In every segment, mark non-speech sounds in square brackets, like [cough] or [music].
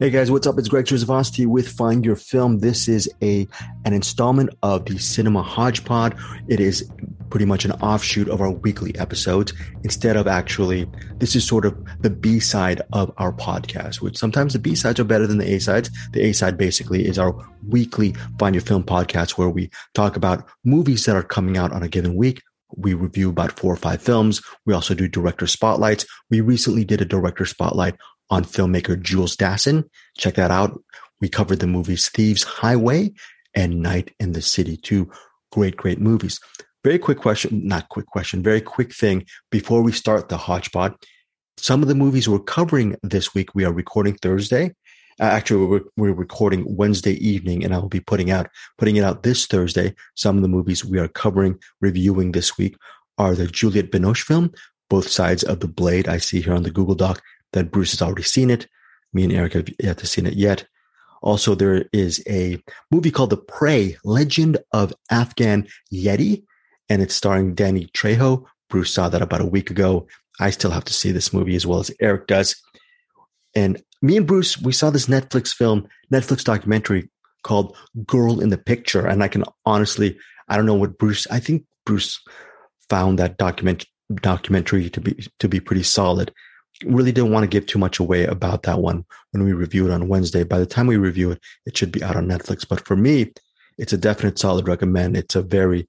Hey guys, what's up? It's Greg Srisavasdi with Find Your Film. This is a an installment of the Cinema Hodgepod. It is pretty much an offshoot of our weekly episodes. Instead of actually, this is sort of the B side of our podcast, which sometimes the B sides are better than the A sides. The A side basically is our weekly Find Your Film podcast where we talk about movies that are coming out on a given week. We review about four or five films. We also do director spotlights. We recently did a director spotlight on filmmaker Jules Dassin. Check that out. We covered the movies Thieves Highway and Night and the City. Two great, great movies. Very quick question, not quick question, very quick thing before we start the hodgepod. Some of the movies we're covering this week, we are recording Thursday. Uh, actually, we're, we're recording Wednesday evening, and I will be putting out putting it out this Thursday. Some of the movies we are covering, reviewing this week are the Juliette Binoche film, Both Sides of the Blade. I see here on the Google Doc that Bruce has already seen it. Me and Eric have yet to seen it yet. Also, there is a movie called The Prey, Legend of Afghan Yeti, and it's starring Danny Trejo. Bruce saw that about a week ago. I still have to see this movie as well as Eric does. And me and Bruce, we saw this Netflix film, Netflix documentary called Girl in the Picture. And I can honestly, I don't know what Bruce, I think Bruce found that document, documentary to be, to be pretty solid really didn't want to give too much away about that one when we review it on Wednesday. By the time we review it, it should be out on Netflix. But for me, it's a definite solid recommend. It's a very,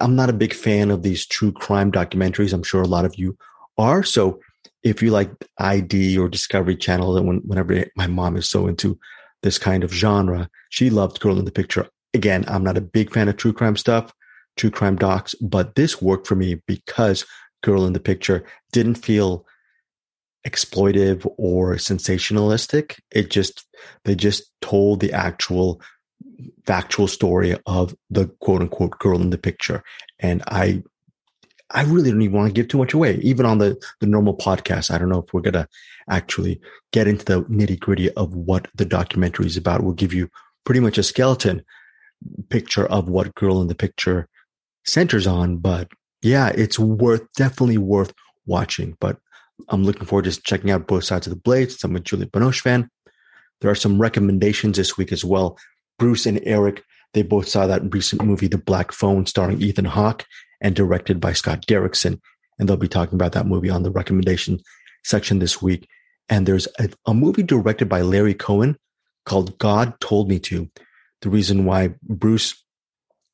I'm not a big fan of these true crime documentaries. I'm sure a lot of you are. So if you like ID or Discovery Channel, and when, whenever my mom is so into this kind of genre, she loved Girl in the Picture. Again, I'm not a big fan of true crime stuff, true crime docs, but this worked for me because Girl in the Picture didn't feel exploitive or sensationalistic. It just, they just told the actual factual story of the quote unquote girl in the picture. And I, I really don't even want to give too much away, even on the, the normal podcast. I don't know if we're to actually get into the nitty gritty of what the documentary is about. We'll give you pretty much a skeleton picture of what girl in the picture centers on. But yeah, it's worth, definitely worth watching. But I'm looking forward to checking out both sides of the blade. since I'm a Julie Binoche fan. There are some recommendations this week as well. Bruce and Eric, they both saw that recent movie, The Black Phone, starring Ethan Hawke and directed by Scott Derrickson. And they'll be talking about that movie on the recommendation section this week. And there's a, a movie directed by Larry Cohen called God Told Me To. The reason why Bruce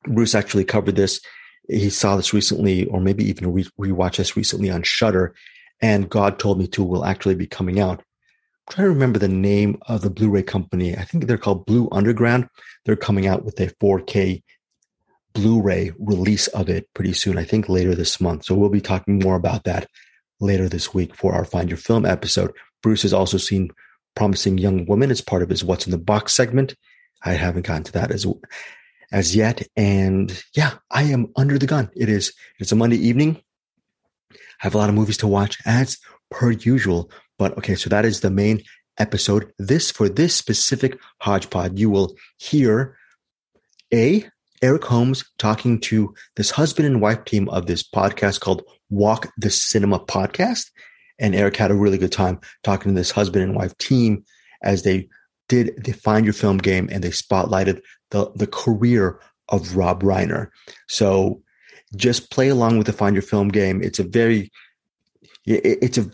Bruce actually covered this, he saw this recently, or maybe even re- rewatched this recently on Shudder, and God Told Me To will actually be coming out. I'm trying to remember the name of the Blu-ray company. I think they're called Blue Underground. They're coming out with a 4K Blu-ray release of it pretty soon. I think later this month. So we'll be talking more about that later this week for our Find Your Film episode. Bruce has also seen Promising Young Woman as part of his What's in the Box segment. I haven't gotten to that as as yet. And yeah, I am under the gun. It is it's a Monday evening have a lot of movies to watch as per usual. But okay, so that is the main episode. This for this specific hodgepod, you will hear a Eric Holmes talking to this husband and wife team of this podcast called Walk the Cinema Podcast. And Eric had a really good time talking to this husband and wife team as they did the Find Your Film game and they spotlighted the, the career of Rob Reiner. So just play along with the find your film game. It's a very, it's a,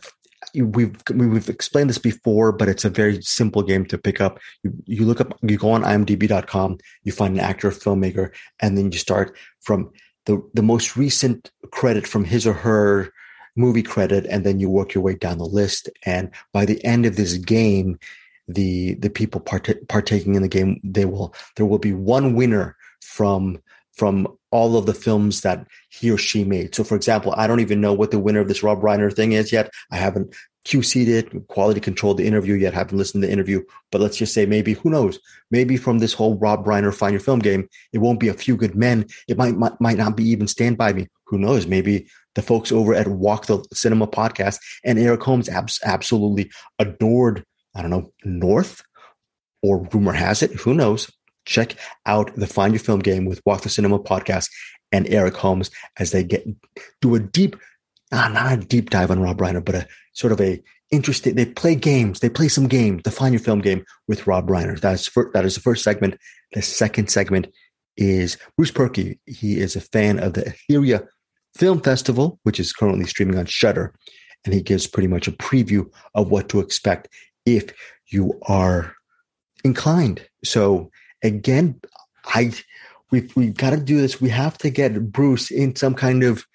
we've we've explained this before, but it's a very simple game to pick up. You, you look up, you go on IMDb.com, you find an actor, filmmaker, and then you start from the the most recent credit from his or her movie credit, and then you work your way down the list. And by the end of this game, the the people part- partaking in the game, they will there will be one winner from from all of the films that he or she made. So, for example, I don't even know what the winner of this Rob Reiner thing is yet. I haven't QC'd it, quality controlled the interview yet, haven't listened to the interview. But let's just say maybe, who knows? Maybe from this whole Rob Reiner Find Your Film game, it won't be a few good men. It might, might, might not be even Stand By Me. Who knows? Maybe the folks over at Walk the Cinema podcast and Eric Holmes abs- absolutely adored, I don't know, North or rumor has it, who knows? Check out the Find Your Film game with Walk the Cinema podcast and Eric Holmes as they get do a deep, not a deep dive on Rob Reiner, but a sort of a interesting. They play games. They play some games. Find your film game with Rob Reiner. That's that is the first segment. The second segment is Bruce Purkey. He is a fan of the Etheria Film Festival, which is currently streaming on Shudder, and he gives pretty much a preview of what to expect if you are inclined. So again, I we've we've got to do this. We have to get Bruce in some kind of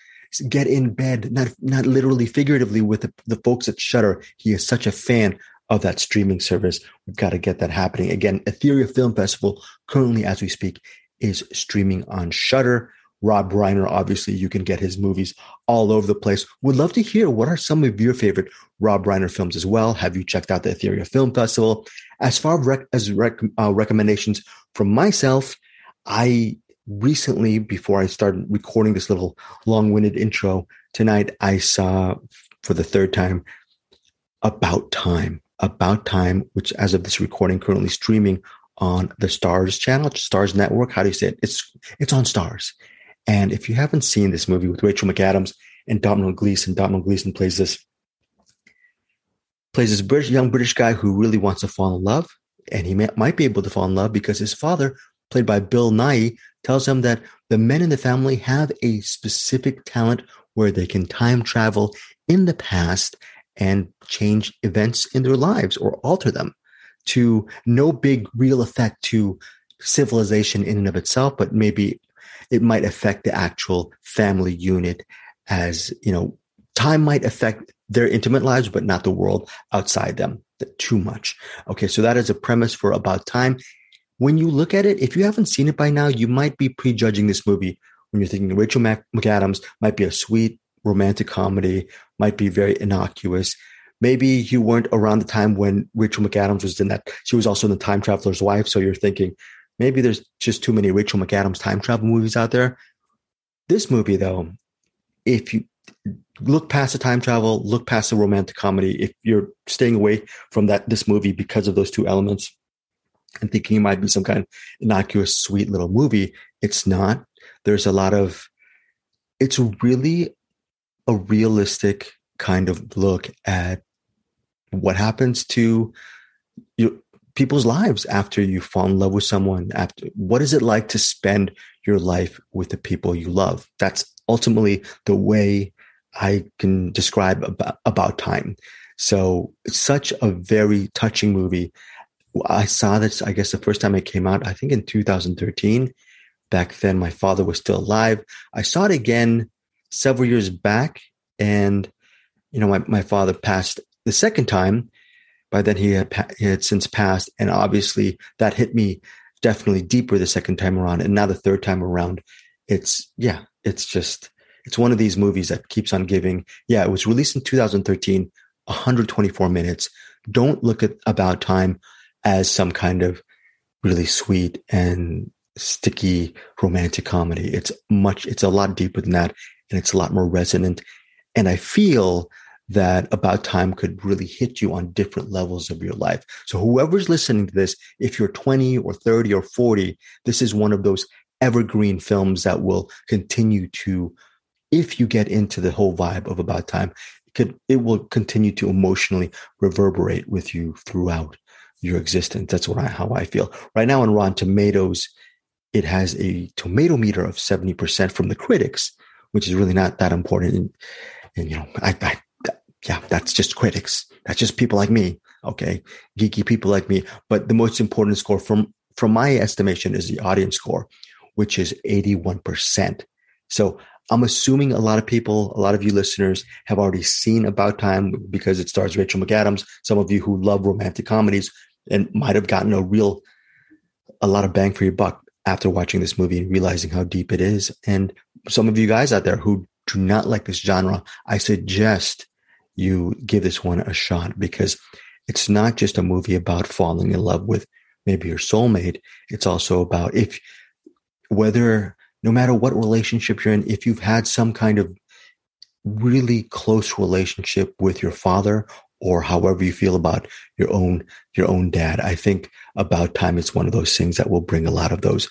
get in bed, not not literally, figuratively, with the, the folks at Shudder. He is such a fan of that streaming service. We've got to get that happening again. Etheria Film Festival, currently as we speak, is streaming on Shudder. Rob Reiner, obviously, you can get his movies all over the place. Would love to hear what are some of your favorite Rob Reiner films as well. Have you checked out the Etheria Film Festival? As far rec- as rec- uh, recommendations from myself, I recently, before I started recording this little long-winded intro tonight, I saw for the third time About Time. About Time, which as of this recording, currently streaming on the Starz channel, Stars Network. How do you say it? It's it's on Starz. And if you haven't seen this movie with Rachel McAdams and Domhnall Gleeson, Domhnall Gleeson plays this plays this British young British guy who really wants to fall in love, and he may, might be able to fall in love because his father, played by Bill Nighy, tells him that the men in the family have a specific talent where they can time travel in the past and change events in their lives or alter them to no big real effect to civilization in and of itself, but maybe it might affect the actual family unit as, you know, time might affect their intimate lives, but not the world outside them too much. Okay. So that is a premise for about time. When you look at it, if you haven't seen it by now, you might be prejudging this movie when you're thinking Rachel McAdams might be a sweet romantic comedy, might be very innocuous. Maybe you weren't around the time when Rachel McAdams was in that. She was also in the Time Traveler's Wife. So you're thinking maybe there's just too many Rachel McAdams time travel movies out there. This movie, though, if you look past the time travel, look past the romantic comedy, if you're staying away from that this movie because of those two elements and thinking it might be some kind of innocuous, sweet little movie, it's not. There's a lot of it's really a realistic kind of look at what happens to people's lives after you fall in love with someone after what is it like to spend your life with the people you love? That's ultimately the way i can describe about, about time. So it's such a very touching movie. I saw this i guess the first time it came out i think in 2013 back then my father was still alive. I saw it again several years back and you know my, my father passed the second time by then he had he had since passed, and obviously that hit me definitely deeper the second time around, and now the third time around, it's yeah, it's just it's one of these movies that keeps on giving. Yeah, it was released in 2013, 124 minutes. Don't look at About Time as some kind of really sweet and sticky romantic comedy. It's much, it's a lot deeper than that, and it's a lot more resonant. And I feel that about time could really hit you on different levels of your life. So whoever's listening to this, if you're 20 or 30 or 40, this is one of those evergreen films that will continue to, if you get into the whole vibe of about time, it could, it will continue to emotionally reverberate with you throughout your existence. That's what I, how I feel right now on Rotten Tomatoes. It has a tomato meter of 70% from the critics, which is really not that important. And, and you know, I, I yeah, that's just critics. That's just people like me. Okay. Geeky people like me. But the most important score from, from my estimation is the audience score, which is 81%. So I'm assuming a lot of people, a lot of you listeners have already seen About Time because it stars Rachel McAdams. Some of you who love romantic comedies and might have gotten a real, a lot of bang for your buck after watching this movie and realizing how deep it is. And some of you guys out there who do not like this genre, I suggest you give this one a shot because it's not just a movie about falling in love with maybe your soulmate. It's also about if whether no matter what relationship you're in, if you've had some kind of really close relationship with your father or however you feel about your own your own dad, I think about time is one of those things that will bring a lot of those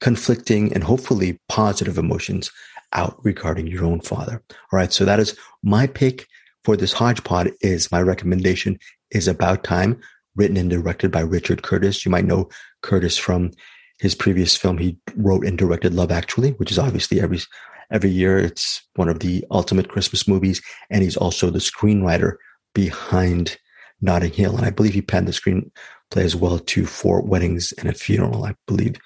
conflicting and hopefully positive emotions out regarding your own father. All right. So that is my pick for this hodgepod is my recommendation is About Time, written and directed by Richard Curtis. You might know Curtis from his previous film. He wrote and directed Love Actually, which is obviously every every year. It's one of the ultimate Christmas movies, and he's also the screenwriter behind Notting Hill, and I believe he penned the screenplay as well to Four Weddings and a Funeral. I believe.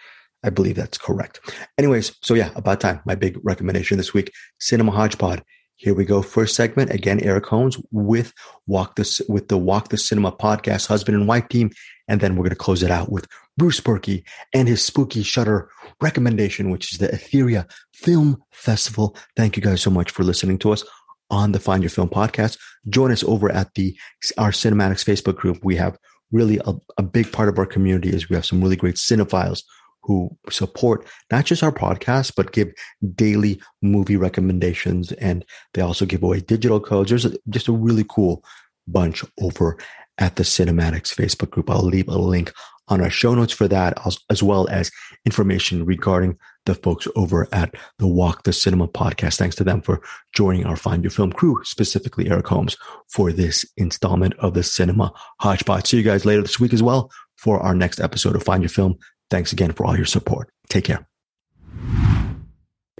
I believe that's correct. Anyways, so yeah, about time. My big recommendation this week: Cinema Hodgepod. Here we go. First segment again. Eric Holmes with Walk the with the Walk the Cinema podcast, husband and wife team, and then we're going to close it out with Bruce Purkey and his spooky Shudder recommendation, which is the Etheria Film Festival. Thank you guys so much for listening to us on the Find Your Film podcast. Join us over at the our CinemAddicts Facebook group. We have really a, a big part of our community is we have some really great cinephiles who support not just our podcast, but give daily movie recommendations. And they also give away digital codes. There's a, just a really cool bunch over at the CinemAddicts Facebook group. I'll leave a link on our show notes for that, as well as information regarding the folks over at the Walk the Cinema podcast. Thanks to them for joining our Find Your Film crew, specifically Eric Holmes, for this installment of the Cinema Hodgepod. See you guys later this week as well for our next episode of Find Your Film. Thanks again for all your support. Take care.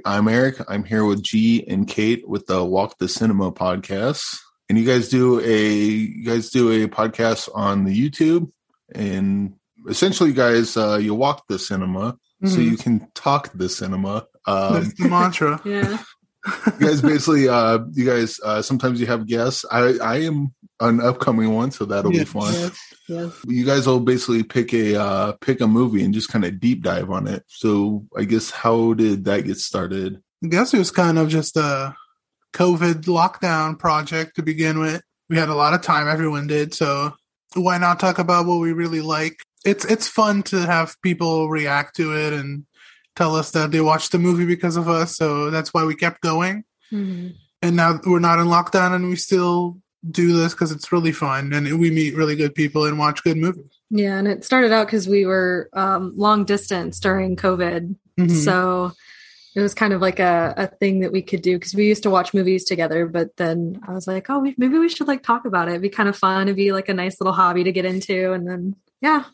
I'm Eric. I'm here with G and Kate with the Walk the Cinema podcast. And you guys do a you guys do a podcast on the YouTube and essentially you guys uh you walk the cinema mm-hmm. so you can talk the cinema. Um, That's the mantra. yeah. [laughs] you guys basically uh you guys uh sometimes you have guests. I I am an upcoming one, so that'll yes. be fun. Yes. Yes. You guys will basically pick a uh, pick a movie and just kind of deep dive on it. So I guess how did that get started? I guess it was kind of just a COVID lockdown project to begin with. We had a lot of time, everyone did, so why not talk about what we really like? It's it's fun to have people react to it and tell us that they watched the movie because of us. So that's why we kept going. Mm-hmm. And now we're not in lockdown and we still do this because it's really fun and we meet really good people and watch good movies. Yeah, and it started out because we were um, long distance during COVID, mm-hmm. so it was kind of like a, a thing that we could do because we used to watch movies together. But then I was like, oh, we, maybe we should like talk about it. It'd be kind of fun. It'd be like a nice little hobby to get into, and then yeah,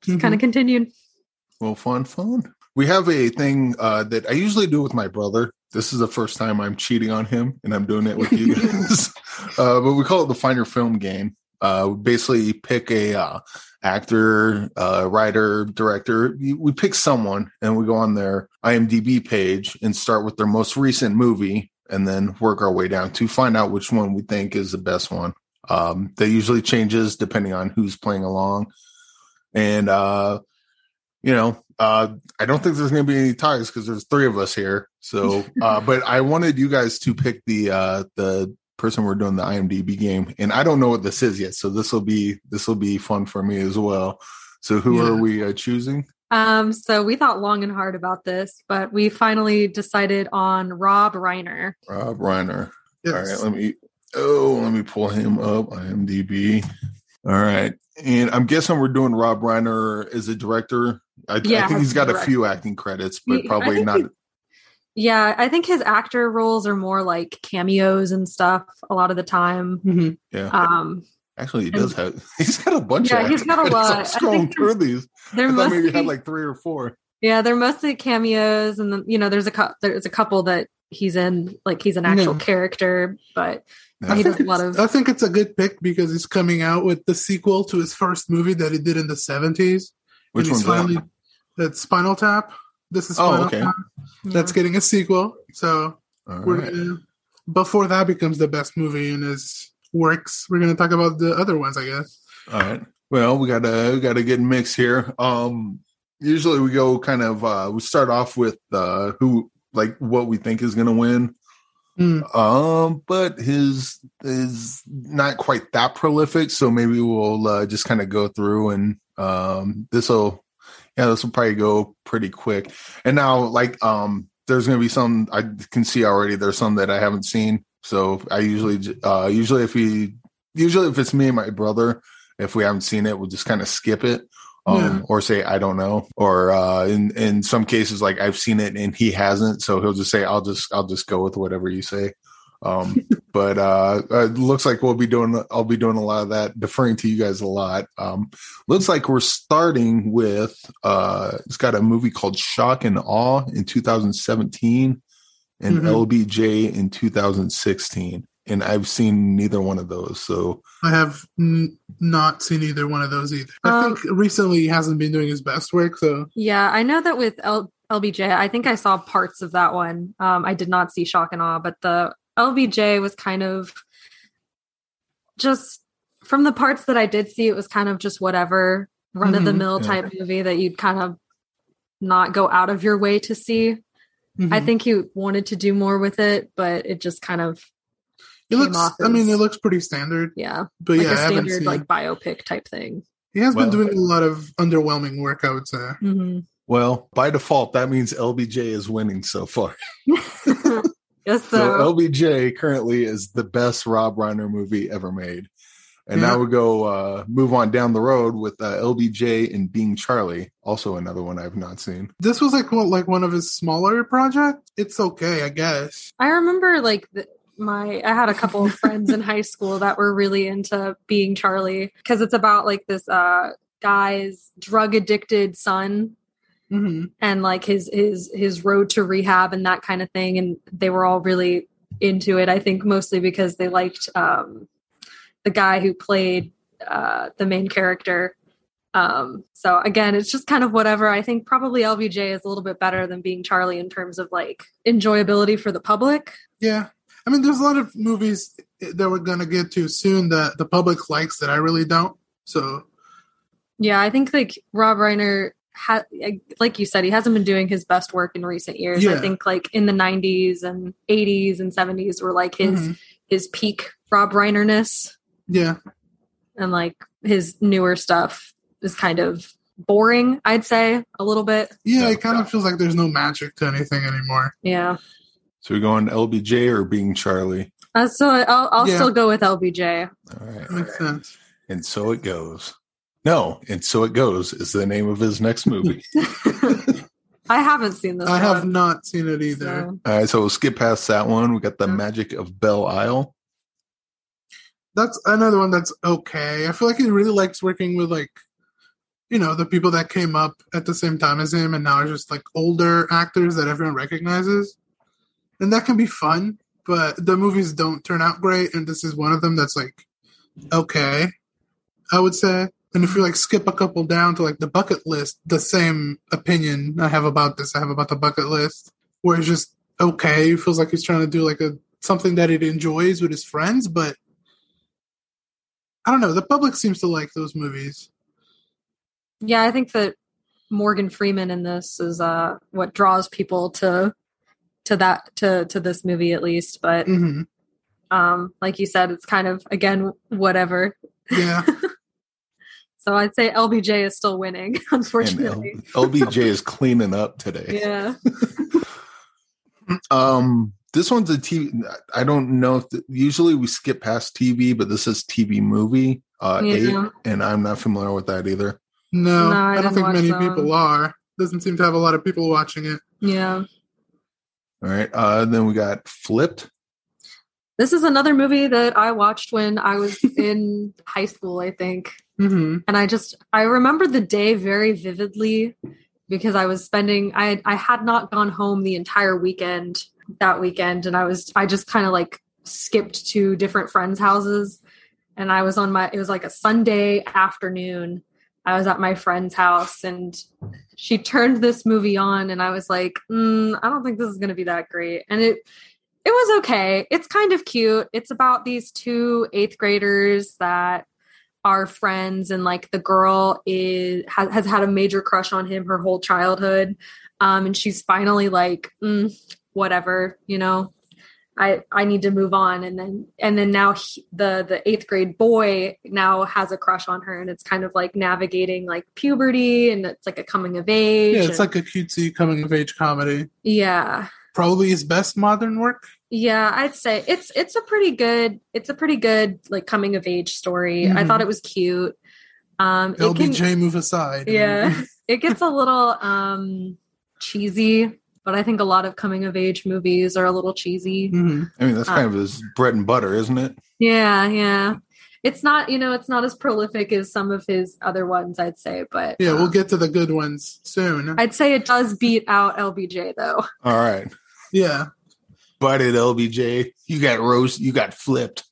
just mm-hmm. kind of continued. Well, fun, fun. We have a thing uh, that I usually do with my brother. This is the first time I'm cheating on him, and I'm doing it with you guys. [laughs] [laughs] uh, but we call it the Find Your Film game. Uh, we basically pick a uh, actor, uh, writer, director. We pick someone, and we go on their IMDb page and start with their most recent movie, and then work our way down to find out which one we think is the best one. Um, that usually changes depending on who's playing along, and uh, you know, uh, I don't think there's going to be any ties because there's three of us here. So, uh, but I wanted you guys to pick the uh, the person we're doing the IMDb game, and I don't know what this is yet. So this will be this will be fun for me as well. So who yeah. are we uh, choosing? Um, so we thought long and hard about this, but we finally decided on Rob Reiner. Rob Reiner. Yes. All right, let me. Oh, let me pull him up. IMDb. All right, and I'm guessing we're doing Rob Reiner as a director. I, yeah, I think he's got a few acting credits, but he, probably not. He, yeah, I think his actor roles are more like cameos and stuff a lot of the time. Mm-hmm. Yeah. Um, Actually, he does have. [laughs] He's got a bunch. Yeah, he's got a [laughs] lot. I'm scrolling through these. There must maybe had like three or four. Yeah, they're mostly cameos, and then you know, there's a cu- there's a couple that he's in, like he's an actual character, but he does a lot of. I think it's a good pick because he's coming out with the sequel to his first movie that he did in the 70s. Which one's finally, that? That's Spinal Tap. This is oh, Spinal oh, okay. Tap. That's getting a sequel. So we're right. gonna, before that becomes the best movie in his works, we're gonna talk about the other ones, I guess. All right. Well, we gotta we gotta get mixed here. Um usually we go kind of uh we start off with uh who like what we think is gonna win. Mm. Um, but his is not quite that prolific, so maybe we'll uh, just kind of go through and um this will yeah, this will probably go pretty quick. And now, like, um, there's going to be some I can see already. There's some that I haven't seen. So I usually, uh, usually if we, usually if it's me and my brother, if we haven't seen it, we'll just kind of skip it. Um, yeah. or say I don't know, or uh, in in some cases like I've seen it and he hasn't, so he'll just say I'll just I'll just go with whatever you say. Um, but uh, it looks like we'll be doing. I'll be doing a lot of that, deferring to you guys a lot. Um, looks like we're starting with. Uh, it's got a movie called Shock and Awe in 2017, and Mhm. LBJ in 2016. And I've seen neither one of those. So I have n- not seen either one of those either. I Um, think recently he hasn't been doing his best work, so Yeah, I know that with L- LBJ, I think I saw parts of that one. Um, I did not see Shock and Awe, but the LBJ was kind of just from the parts that I did see, it was kind of just whatever run of the mill Yeah. type movie that you'd kind of not go out of your way to see. I mhm. think he wanted to do more with it, but it just kind of it looks. off I mean, it looks pretty standard, yeah, but like yeah, I a haven't standard seen. like biopic type thing. he has Well- been doing a lot of underwhelming work, I would say. hmm Well, by default, that means LBJ is winning so far. [laughs] [laughs] yes, So, so LBJ currently is the best Rob Reiner movie ever made. And Yeah. now we go uh, move on down the road with uh, LBJ and Being Charlie, also another one I've not seen. This was like one, like one of his smaller projects. It's okay, I guess. I remember like the, my I had a couple of friends in high school that were really into being Charlie because it's about like this uh guy's drug addicted son hmm and like his his his road to rehab and that kind of thing and they were all really into it I think mostly because they liked um the guy who played uh the main character. Um so again it's just kind of whatever. I think probably LBJ is a little bit better than being Charlie in terms of like enjoyability for the public. Yeah, I mean, there's a lot of movies that we're gonna get to soon that the public likes that I really don't. So. Yeah, I think like Rob Reiner ha- like you said, he hasn't been doing his best work in recent years. I think like in the '90s and '80s and '70s were like his mhm. his peak Rob Reiner-ness, yeah, and like his newer stuff is kind of boring. I'd say a little bit. yeah, it kind of feels like there's no magic to anything anymore. Yeah, So we're going LBJ or Being Charlie. uh, so I'll I'll Yeah. still go with LBJ. All right. Makes sense. And so it goes. No, and so it goes is the name of his next movie. [laughs] [laughs] I haven't seen this. I have not seen it either. so- All right, so we'll skip past that one. We got the Yeah. Magic of Belle Isle. That's another one that's okay. I feel like he really likes working with like, you know, the people that came up at the same time as him and now are just like older actors that everyone recognizes. And that can be fun, but the movies don't turn out great, and this is one of them that's like okay, I would say. And if you like skip a couple down to like the bucket list, the same opinion I have about this I have about the bucket list, where it's just okay. It feels like he's trying to do like a something that he enjoys with his friends, but I don't know. The public seems to like those movies. Yeah, I think that Morgan Freeman in this is uh what draws people to to that to to this movie at least. But hmm um like you said, it's kind of again whatever. Yeah, [laughs] So I'd say LBJ is still winning, [laughs] unfortunately. L- LBJ is cleaning up today. yeah. [laughs] Um, this one's a TV. I don't know if the, usually we skip past TV, but this is TV movie. Uh, Yeah. eight, and I'm not familiar with that either. no, No, I I, don't think many that people are. Doesn't seem to have a lot of people watching it. Yeah. All right. Uh, then we got Flipped. This is another movie that I watched when I was [laughs] in high school, I think. Hmm and I just I remember the day very vividly because I was spending I I had not gone home the entire weekend that weekend and I was I just kind of like skipped to different friends' houses and I was on my it was like a Sunday afternoon. I was at my friend's house and she turned this movie on and I was like, mm, I don't think this is going to be that great. And it it was okay. It's kind of cute. It's about these two eighth graders that are friends and like the girl is has, has had a major crush on him her whole childhood um and she's finally like mm, whatever you know i i need to move on and then and then now he, the the eighth grade boy now has a crush on her and it's kind of like navigating like puberty and it's like a coming of age Yeah, it's and- like a cutesy coming of age comedy. yeah Probably his best modern work. Yeah, I'd say it's it's a pretty good it's a pretty good like coming of age story. I Mhm. thought it was cute. Um it can- LBJ move aside. yeah [laughs] [laughs] it gets a little um cheesy but I think a lot of coming of age movies are a little cheesy. hmm I mean, that's kind of his bread and butter, isn't it? Yeah, yeah. It's not, you know, it's not as prolific as some of his other ones, I'd say, but Yeah, we'll um, get to the good ones soon. I'd say it does beat out LBJ though. All right. yeah. But at LBJ, you got roast, you got flipped.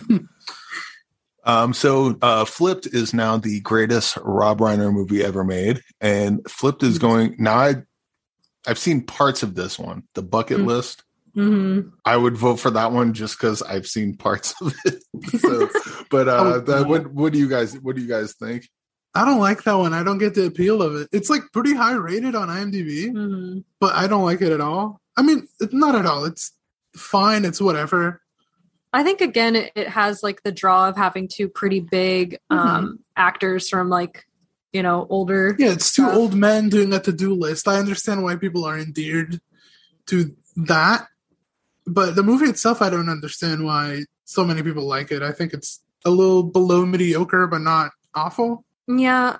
[laughs] um, so uh, Flipped is now the greatest Rob Reiner movie ever made, and Flipped is going now. I I've seen parts of this one, the bucket Mm. list. hmm I would vote for that one just because I've seen parts of it. [laughs] so, but [laughs] uh, that, what what do you guys what do you guys think? I don't like that one. I don't get the appeal of it. It's like pretty high rated on IMDb, hmm but I don't like it at all. I mean, not at all. It's fine. It's whatever. I think again it, it has like the draw of having two pretty big um actors from like, you know, older Yeah, it's two Stuff. old men doing a to do list. I understand why people are endeared to that, but the movie itself, I don't understand why so many people like it. I think it's a little below mediocre, but not awful. Yeah,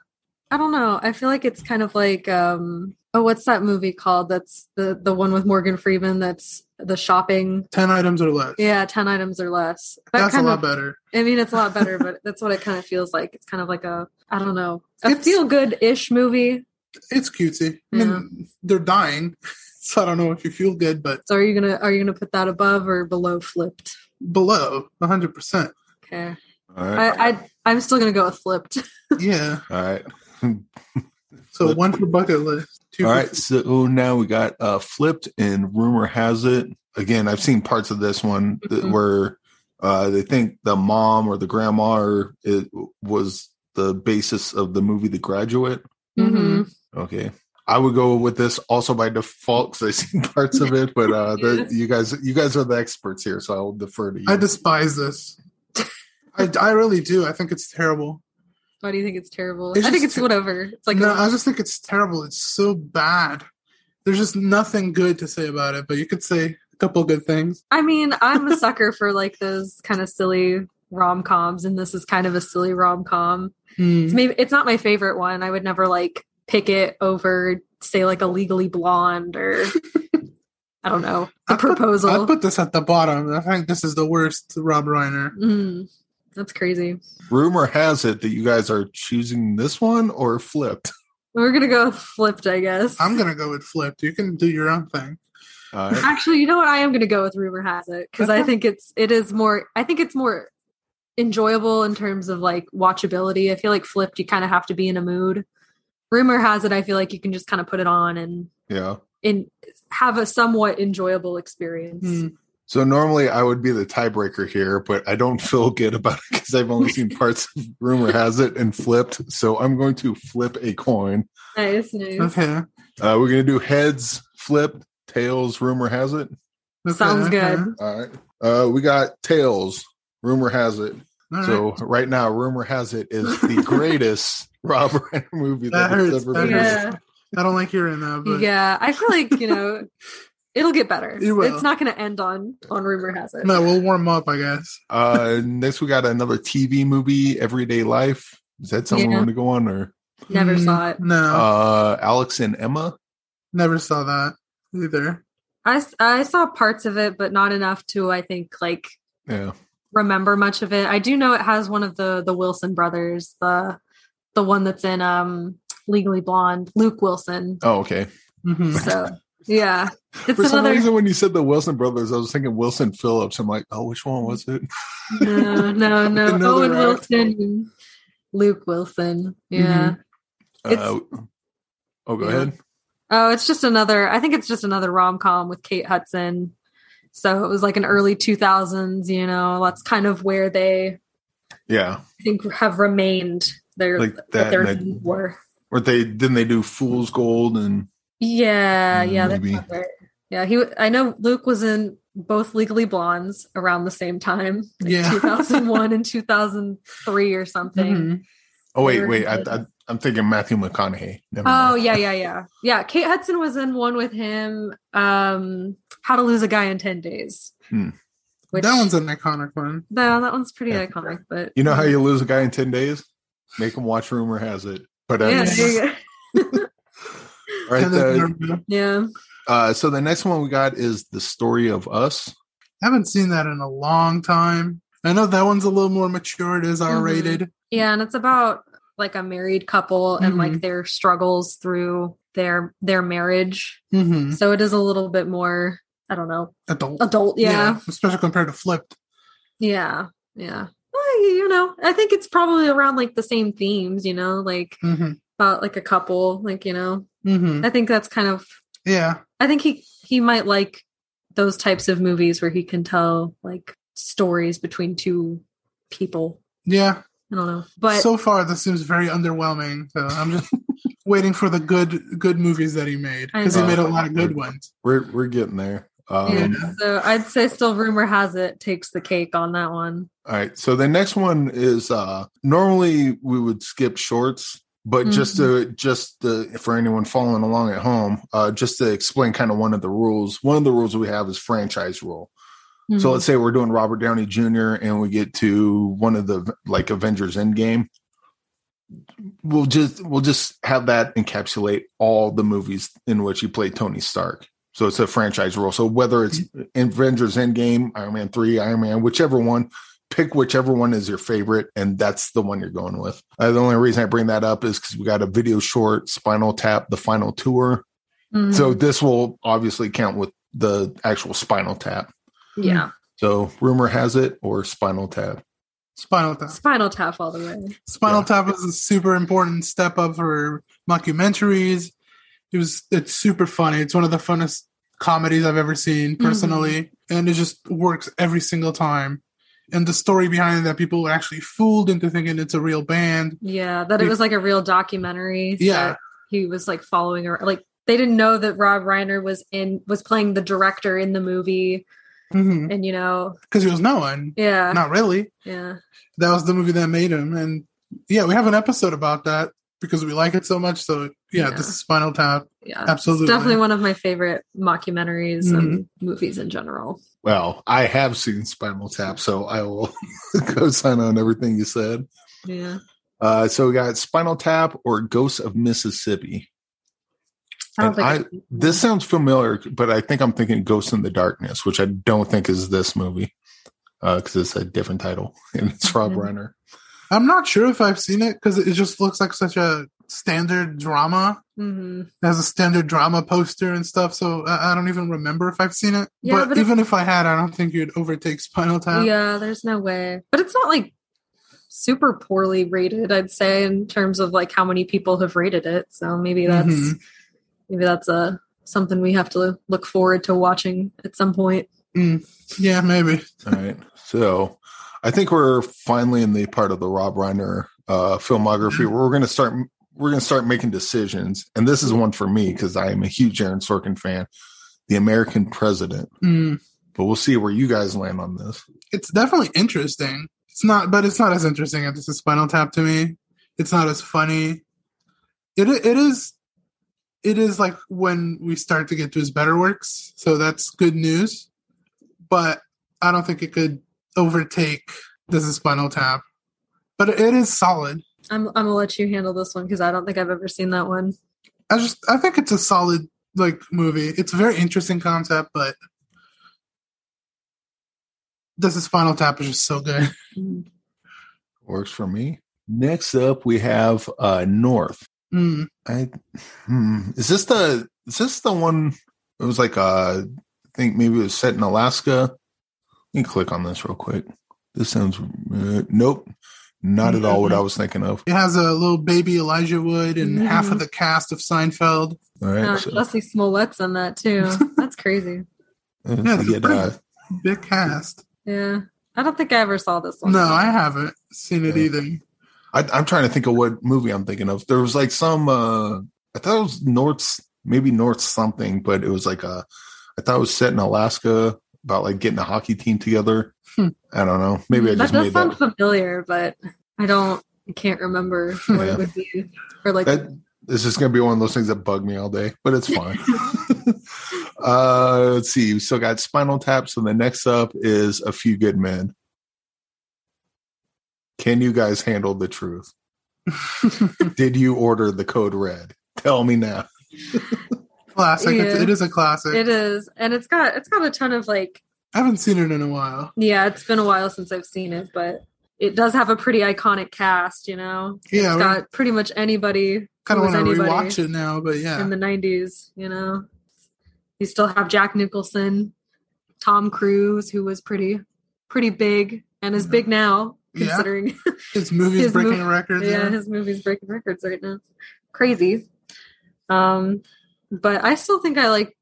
I don't know. I feel like it's kind of like um oh, what's that movie called? That's the the one with Morgan Freeman. That's the shopping. Ten items or less. Yeah, ten items or less. That that's a lot of. better. I mean, it's a lot better, but that's what it kind of feels like. It's kind of like a I don't know a feel good ish movie. It's cutesy. I mean, they're dying, [laughs] so I don't know if you feel good, but So are you gonna are you gonna put that above or below flipped? below hundred percent. Okay, All right, I, I I'm still gonna go with flipped. [laughs] Yeah. all right. So [laughs] one for bucket list. Two All for- so now we got uh flipped and rumor has it. Again, I've seen parts of this one that Mhm. where uh they think the mom or the grandma or it was the basis of the movie The Graduate. hmm Okay. I would go with this also by default because I've seen parts of it, but uh the, you guys you guys are the experts here, so I'll defer to you. I despise this. I, I really do. I think it's terrible. Why do you think it's terrible? It's I think it's whatever. It's like no, a- I just think it's terrible. It's so bad. There's just nothing good to say about it, but you could say a couple good things. I mean, I'm a sucker for like those kind of silly rom coms, and this is kind of a silly rom com. Hmm. It's maybe it's not my favorite one. I would never like pick it over, say, like a Legally Blonde or [laughs] I don't know, the put- proposal. I'd put this at the bottom. I think this is the worst Rob Reiner. Mm, that's crazy. Rumor has it that you guys are choosing this one or flipped. We're gonna go flipped, I guess. I'm gonna go with flipped. You can do your own thing. All right. Actually, you know what? I am gonna go with rumor has it because I think it's it is more. I think it's more enjoyable in terms of like watchability. I feel like flipped, you kind of have to be in a mood. Rumor has it. I feel like you can just kind of put it on and Yeah. and have a somewhat enjoyable experience. Hmm. So normally I would be the tiebreaker here, but I don't feel good about it because I've only seen [laughs] parts of rumor has it and flipped. So I'm going to flip a coin. Nice, nice. Okay. Uh, we're going to do heads, flip, tails, rumor has it. Okay, Sounds okay. good. All right. Uh, we got tails, rumor has it. All right. So right now, rumor has it is the [laughs] greatest Rob Reiner movie that, That has hurts. ever That been. Yeah, I don't like hearing that, but yeah. I feel like you know [laughs] it'll get better. It will. It's not going to end on on rumor has it. no, we'll warm up, I guess. Uh, next, we got another TV movie, Everyday Life. Is that something we want to go on or Never Hmm, saw it. No, uh, Alex and Emma? never saw that either. I I saw parts of it, but not enough to I think like Yeah. remember much of it. I do know it has one of the the Wilson brothers, the the one that's in um Legally Blonde, Luke Wilson. Oh, okay. Mhm. So yeah, it's For some another. reason, when you said the Wilson brothers, I was thinking Wilson Phillips. I'm like, oh, which one was it? No, no, [laughs] no. Owen act. Wilson, and Luke Wilson. Yeah. It's- Uh, oh, go yeah. ahead. Oh, it's just another. I think it's just another rom com with Kate Hudson. So it was like an early two thousands. You know, that's kind of where they Yeah. I think have remained. Their Like that their were. Or they didn't they do Fool's Gold and Yeah, Mm, yeah, maybe. not right. Yeah, he. I know Luke was in both Legally Blondes around the same time, like Yeah. 2001 [laughs] and 2003 or something. Mhm. oh wait, wait, I, I, I'm thinking Matthew McConaughey. Never Oh mind. yeah, yeah, yeah, yeah. Kate Hudson was in one with him. Um, How to Lose a Guy in Ten Days. Hmm. Which, that one's an iconic one. no, that one's pretty Yeah. iconic. But You know how you lose a guy in ten days? Make him watch. Rumor has it. But yeah, there you go. [laughs] Right. And then The, Yeah. uh, so the next one we got is the story of us. I haven't seen that in a long time. I know that one's a little more mature. It is Mm-hmm. R rated. Yeah, and it's about like a married couple and Mhm. like their struggles through their their marriage. Mm-hmm. So it is a little bit more, I don't know, Adult. adult. Yeah. Especially compared to Flipped. Yeah. Yeah. Well, you know, I think it's probably around like the same themes, you know, like Mm-hmm. About like a couple, like, you know. Mm-hmm. I think that's kind of Yeah. I think he he might like those types of movies where he can tell like stories between two people. Yeah. I don't know. But so far, this seems very underwhelming. So I'm just [laughs] waiting for the good good movies that he made because he made a lot of good ones. We're we're getting there. Um, yeah, so I'd say still rumor has it takes the cake on that one. All right. So the next one is uh normally we would skip shorts, but just to just to, for anyone following along at home, uh just to explain kind of one of the rules. One of the rules we have is franchise rule. So Mhm. let's say we're doing Robert Downey Jr. and we get to one of the like Avengers Endgame. We'll just we'll just have that encapsulate all the movies in which he played Tony Stark. So it's a franchise rule. So whether it's Avengers Endgame, Iron Man three, Iron Man, whichever one, pick whichever one is your favorite, and that's the one you're going with. Uh, the only reason I bring that up is because we got a video short, Spinal Tap, the final tour. Mhm. So this will obviously count with the actual Spinal Tap. yeah, So rumor has it, or Spinal Tap. Spinal Tap. Spinal Tap all the way. Spinal Yeah. Tap is a super important step up for mockumentaries. It was it's super funny. It's one of the funnest comedies I've ever seen personally, and it just works every single time. And the story behind that people were actually fooled into thinking it's a real band. Yeah, that it was like a real documentary. Yeah. he was like following her. Like they didn't know that Rob Reiner was in was playing the director in the movie, Because and you know, because he was no one. yeah, Not really. yeah, That was the movie that made him. And yeah, we have an episode about that because we like it so much. So yeah, Yeah. this is Spinal Tap. yeah. Absolutely. It's definitely one of my favorite mockumentaries Mm-hmm. and movies in general. Well, I have seen Spinal Tap, so I will [laughs] go sign on everything you said. Yeah, Uh, so we got Spinal Tap or Ghosts of Mississippi. I don't And I, this sounds familiar, but I think I'm thinking Ghosts in the Darkness, which I don't think is this movie because it's a different title [laughs] and it's Rob. Reiner. I'm not sure if I've seen it because it just looks like such a standard drama. hmm It has a standard drama poster and stuff. So I, I don't even remember if I've seen it. Yeah, but, but even if I had, I don't think you'd overtake Spinal Tap. yeah. There's no way, but it's not like super poorly rated. I'd say in terms of like how many people have rated it. So maybe that's Mhm. maybe that's a something we have to look forward to watching at some point. Yeah, maybe. All right. So I think we're finally in the part of the Rob Reiner uh, filmography where we're going to start. We're going to start making decisions, and this is one for me because I am a huge Aaron Sorkin fan. The American President, Mm. but we'll see where you guys land on this. It's definitely interesting. It's not, but it's not as interesting as the Spinal Tap to me. It's not as funny. It it is. It is like when we start to get to his better works, so that's good news. But I don't think it could overtake this is Spinal Tap. But it is solid. I'm I'm gonna let you handle this one because I don't think I've ever seen that one. I just I think it's a solid like movie. It's a very interesting concept, but this is Spinal Tap is just so good. [laughs] Works for me. Next up, we have uh, North. Mm. I hmm, is this the is this the one? It was like uh, I think maybe it was set in Alaska. Let me click on this real quick. This sounds uh, nope, not at all what I was thinking of. It has a little baby Elijah Wood and Mhm. half of the cast of Seinfeld. All right, Uh, so, Leslie Smollett's on that too. [laughs] That's crazy. Yeah, get, uh, Big cast. Yeah, I don't think I ever saw this one. No, I haven't seen it Yeah. either. I, I'm trying to think of what movie I'm thinking of. There was like some. uh I thought it was North, maybe North something, but it was like a. I thought it was set in Alaska about like getting a hockey team together. Hmm. I don't know. Maybe I that just does made sound that. familiar, but I don't. I can't remember what Yeah. it would be or like. that this is going to be one of those things that bug me all day, but it's fine. [laughs] uh, let's see. We still got Spinal Tap. So the next up is A Few Good Men. Can you guys handle the truth? [laughs] Did you order the code red? Tell me now. [laughs] classic. Yeah. it is a classic. It is, and it's got it's got a ton of like I haven't seen it in a while. yeah. It's been a while since I've seen it, but it does have a pretty iconic cast. You know, Yeah, it's got pretty much anybody kind of want to rewatch it now, but yeah. in the '90s. You know, you still have Jack Nicholson, Tom Cruise, who was pretty pretty big and is big now, Yeah. considering [laughs] his movies his breaking records. yeah, Yeah. his movie's breaking records right now. Crazy. Um, but I still think I like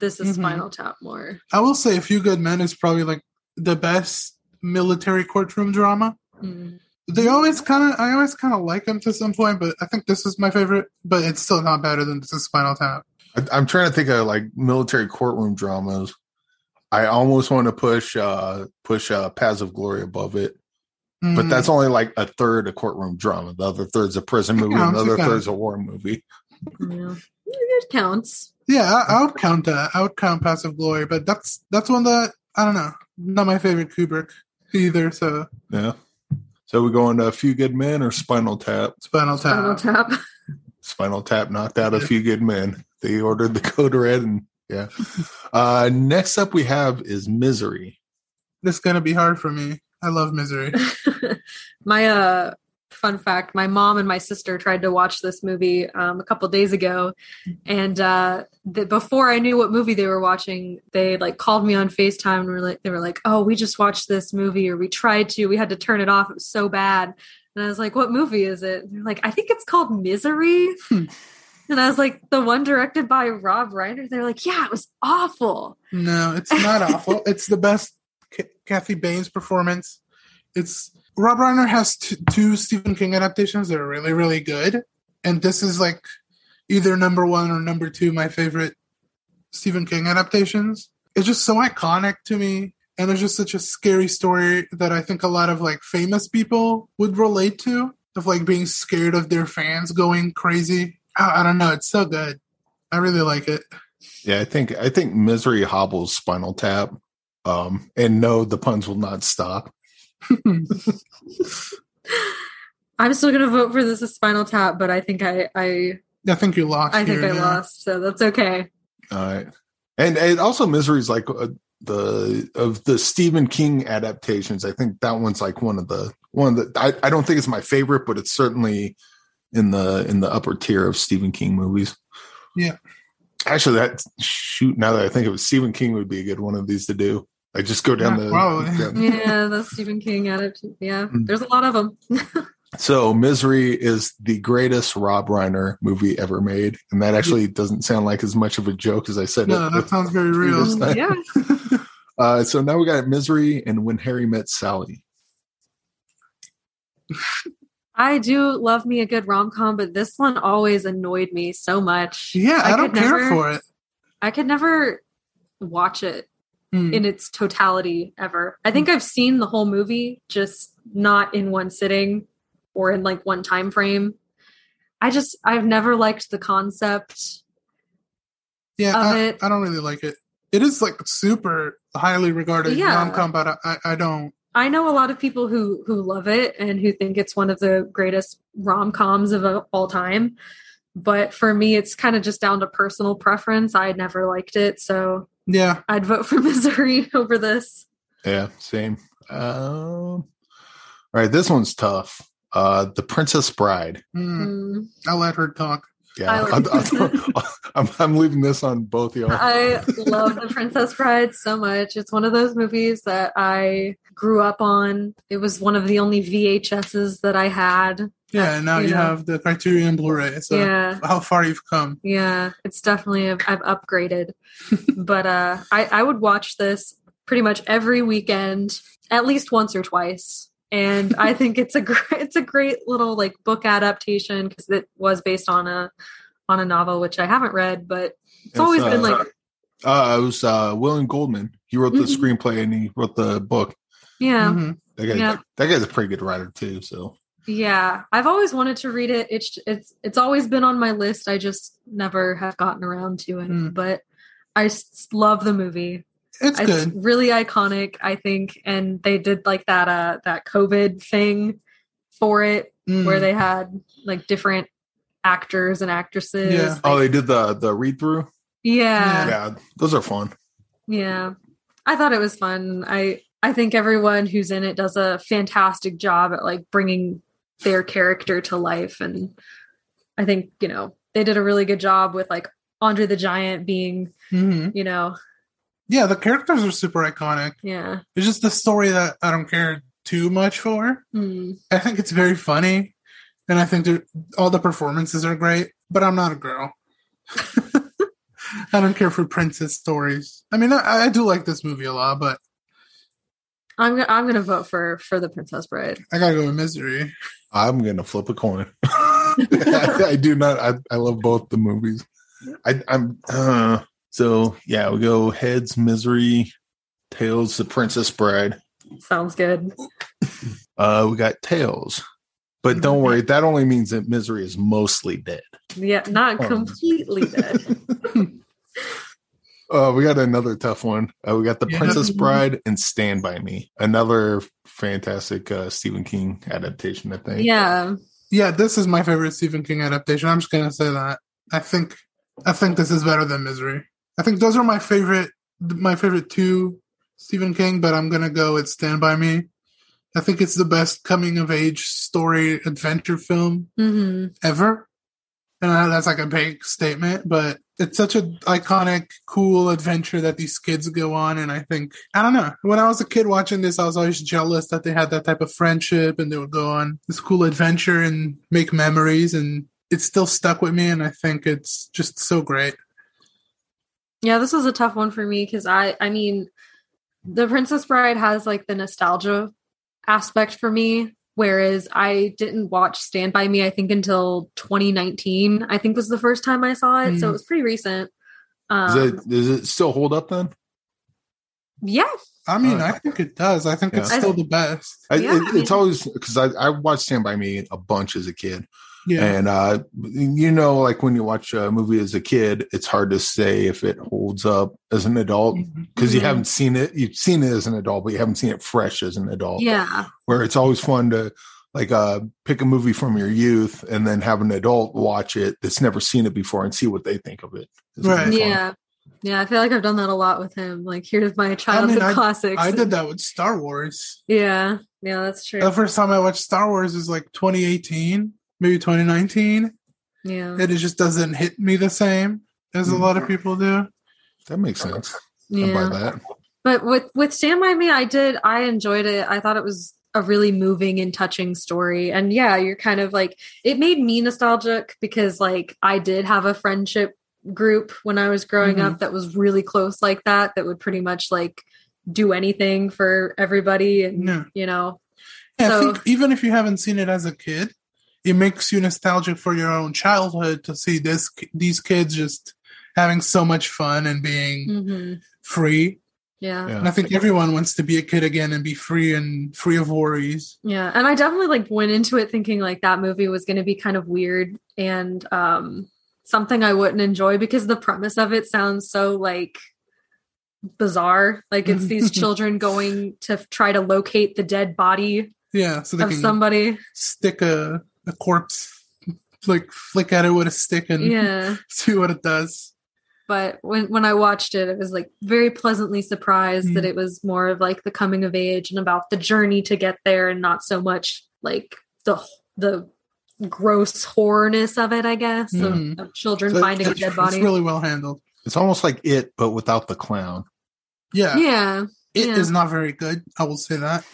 this is Mhm. Spinal Tap more. I will say, A Few Good Men is probably like the best military courtroom drama. Mm. They always kind of, I always kind of like them to some point, but I think this is my favorite. But it's still not better than this is Spinal Tap. I, I'm trying to think of like military courtroom dramas. I almost want to push uh push uh Paths of Glory above it, but Mm. that's only like a third a courtroom drama. The other third's a prison movie, and counts, the other third's a war movie. Yeah. It counts. yeah, I, I would count that. I would count Paths of Glory, but that's that's one that I don't know. Not my favorite Kubrick either. So Yeah. So we go into a few good men or Spinal Tap. Spinal Tap. Spinal Tap. [laughs] Spinal Tap knocked out a few good men. They ordered the code red, and yeah. Uh, next up we have is Misery. This is gonna be hard for me. I love Misery. [laughs] my uh fun fact my mom and my sister tried to watch this movie um, a couple days ago and uh the, before i knew what movie they were watching they like called me on facetime and were like they were like oh we just watched this movie or we tried to we had to turn it off it was so bad and i was like what movie is it and they're like i think it's called misery Hmm. and i was like the one directed by rob reiner they're like yeah it was awful No, it's not awful. [laughs] It's the best K- Kathy Bates performance. It's Rob Reiner has t- two Stephen King adaptations that are really, really good, and this is like either number one or number two my favorite Stephen King adaptations. It's just so iconic to me, and there's just such a scary story that I think a lot of like famous people would relate to, of like being scared of their fans going crazy. I, I don't know. It's so good. I really like it. Yeah, I think I think Misery hobbles Spinal Tap. Um, and no, the puns will not stop. [laughs] i'm still gonna vote for this as spinal tap but i think i i I think you lost. i think here, i yeah. lost so that's okay All right, and and also Misery is like uh, the of the Stephen King adaptations. I think that one's like one of the one of the. I, I don't think it's my favorite, but it's certainly in the in the upper tier of Stephen King movies. Yeah. Actually, that shoot. Now that I think of it, Stephen King would be a good one of these to do. I just go down Yeah, the. probably. [laughs] down- yeah, the Stephen King adaptation. Yeah, Mm. there's a lot of them. So, Misery is the greatest Rob Reiner movie ever made, and that actually doesn't sound like as much of a joke as I said No, it. that sounds very real. Time. yeah, [laughs] Uh, so now we got Misery and When Harry Met Sally. I do love me a good rom com, but this one always annoyed me so much. Yeah, I, don't care never- for it. I could never watch it Hmm. in its totality ever. I think I've seen the whole movie, just not in one sitting or in like one time frame. I just I've never liked the concept. yeah, I. I don't really like it. It is like super highly regarded Yeah. rom com, but I, I don't. I know a lot of people who who love it and who think it's one of the greatest rom coms of all time. But for me, it's kind of just down to personal preference. I never liked it, so Yeah, I'd vote for [laughs] Misery over this. Yeah, same. Um, all right, this one's tough. Uh, The Princess Bride. Mm. I'll let her talk. Yeah, I I like- am [laughs] I'm leaving this on both y'all. I love The Princess Bride so much. It's one of those movies that I grew up on. It was one of the only VHSs that I had. Yeah, and now You you, know. have the Criterion Blu-ray. So Yeah. how far you've come. Yeah, it's definitely I've, I've upgraded. [laughs] but uh I I would watch this pretty much every weekend, at least once or twice. And [laughs] I think it's a great it's a great little like book adaptation because it was based on a on a novel which I haven't read, but it's, It's, always uh, been like Uh, it was uh, William Goldman. He wrote the Mhm. screenplay and he wrote the book. yeah. Mhm. That guy, Yeah. that guy's a pretty good writer too. So Yeah, I've always wanted to read it. It's it's it's always been on my list. I just never have gotten around to it. Hmm. But I s- love the movie. It's It's good. really iconic, I think. And they did like that uh that COVID thing for it Mm. where they had like different actors and actresses. Yeah. Oh, they did the the read through. yeah. Yeah, those are fun. Yeah. I thought it was fun. I I think everyone who's in it does a fantastic job at like bringing their character to life and I think, you know, they did a really good job with like Andre the Giant being, Mhm. you know, Yeah, the characters are super iconic. yeah. It's just the story that I don't care too much for. Mm. I think it's very funny, and I think all the performances are great. But I'm not a girl. [laughs] I don't care for princess stories. I mean, I, I do like this movie a lot, but I'm gonna I'm gonna vote for for the Princess Bride. I gotta go with Misery. I'm gonna flip a coin. I, [laughs] [laughs] I do not. I, I love both the movies. I, I'm uh, so yeah. We go heads, misery, tails, the Princess Bride. Sounds good. [laughs] Uh, we got tails, but don't worry. That only means that misery is mostly dead. Yeah, not Oh. completely dead. Uh, we got another tough one. Uh, we got the Yeah. Princess Bride and Stand by Me, another fantastic uh, Stephen King adaptation. I think. yeah. Yeah, this is my favorite Stephen King adaptation. I'm just gonna say that. I think I think this is better than Misery. I think those are my favorite my favorite two Stephen King, but I'm gonna go with Stand by Me. I think it's the best coming of age story adventure film hmm ever. And I know that's like a big statement, but it's such an iconic, cool adventure that these kids go on. And I think, I don't know, when I was a kid watching this, I was always jealous that they had that type of friendship and they would go on this cool adventure and make memories. And it still stuck with me. And I think it's just so great. Yeah, this was a tough one for me because I I mean the Princess Bride has like the nostalgia aspect for me. Whereas I didn't watch Stand By Me, I think until 2019. I think was the first time I saw it, so Mm. it was pretty recent. Does Um, it does it still hold up then? yeah, I mean, Uh, I think it does. I think it's yeah. still the best. I, Yeah, it- I mean- it's always because I, I watched Stand by Me a bunch as a kid, Yeah. and uh, you know, like when you watch a movie as a kid, it's hard to say if it holds up as an adult because you Mhm. haven't seen it. You've seen it as an adult, but you haven't seen it fresh as an adult. yeah, where it's always fun to like uh pick a movie from your youth and then have an adult watch it that's never seen it before and see what they think of it. It's Right. yeah, yeah. I feel like I've done that a lot with him. Like, here's my childhood I- classics. I did that with Star Wars. Yeah, yeah, that's true. The first time I watched Star Wars is like 2018, maybe 2019. yeah, and it just doesn't hit me the same as a lot of people do. That makes sense. Yeah. buy that. but with with stand by me i did i enjoyed it i thought it was a really moving and touching story and yeah you're kind of like it made me nostalgic because like i did have a friendship group when i was growing Mhm. up that was really close like that that would pretty much like do anything for everybody and Yeah. you know Yeah, I So- think even if you haven't seen it as a kid, it makes you nostalgic for your own childhood to see this these kids just having so much fun and being Mhm. free. yeah Yeah. And I think everyone wants to be a kid again and be free and free of worries. Yeah, and I definitely like went into it thinking like that movie was going to be kind of weird and um something I wouldn't enjoy because the premise of it sounds so like bizarre. Like it's these [laughs] children going to try to locate the dead body Yeah, so they of can somebody. stick a, a corpse, like flick at it with a stick and [laughs] Yeah. see what it does. But when when I watched it, it was like very pleasantly surprised that Mhm. it was more of like the coming of age and about the journey to get there and not so much like the the gross horrorness of it, I guess, of, Mhm. of children So finding a It's, dead it's body. really well handled. It's almost like it, but without the clown. Yeah. yeah. It is Yeah. not very good. I will say that.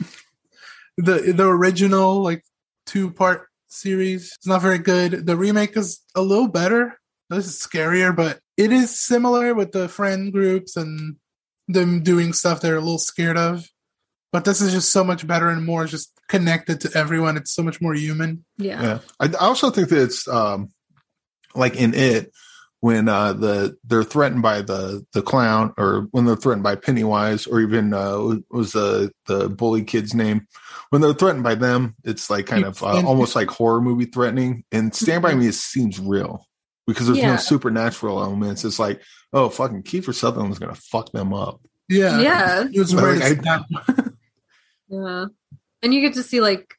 The the original like two part series It's not very good. The remake is a little better. This is scarier, but it is similar with the friend groups and them doing stuff they're a little scared of. But this is just so much better and more just connected to everyone. It's so much more human. Yeah. Yeah. I, I also think that it's um like in it when uh the they're threatened by the the clown or when they're threatened by Pennywise or even uh was the the bully kid's name when they're threatened by them it's like kind of uh, almost like horror movie threatening and Stand by Me it seems real because there's no supernatural elements it's like oh fucking Kiefer Sutherland's gonna fuck them up Yeah. Yeah. It was Like, I- [laughs] Yeah. And you get to see like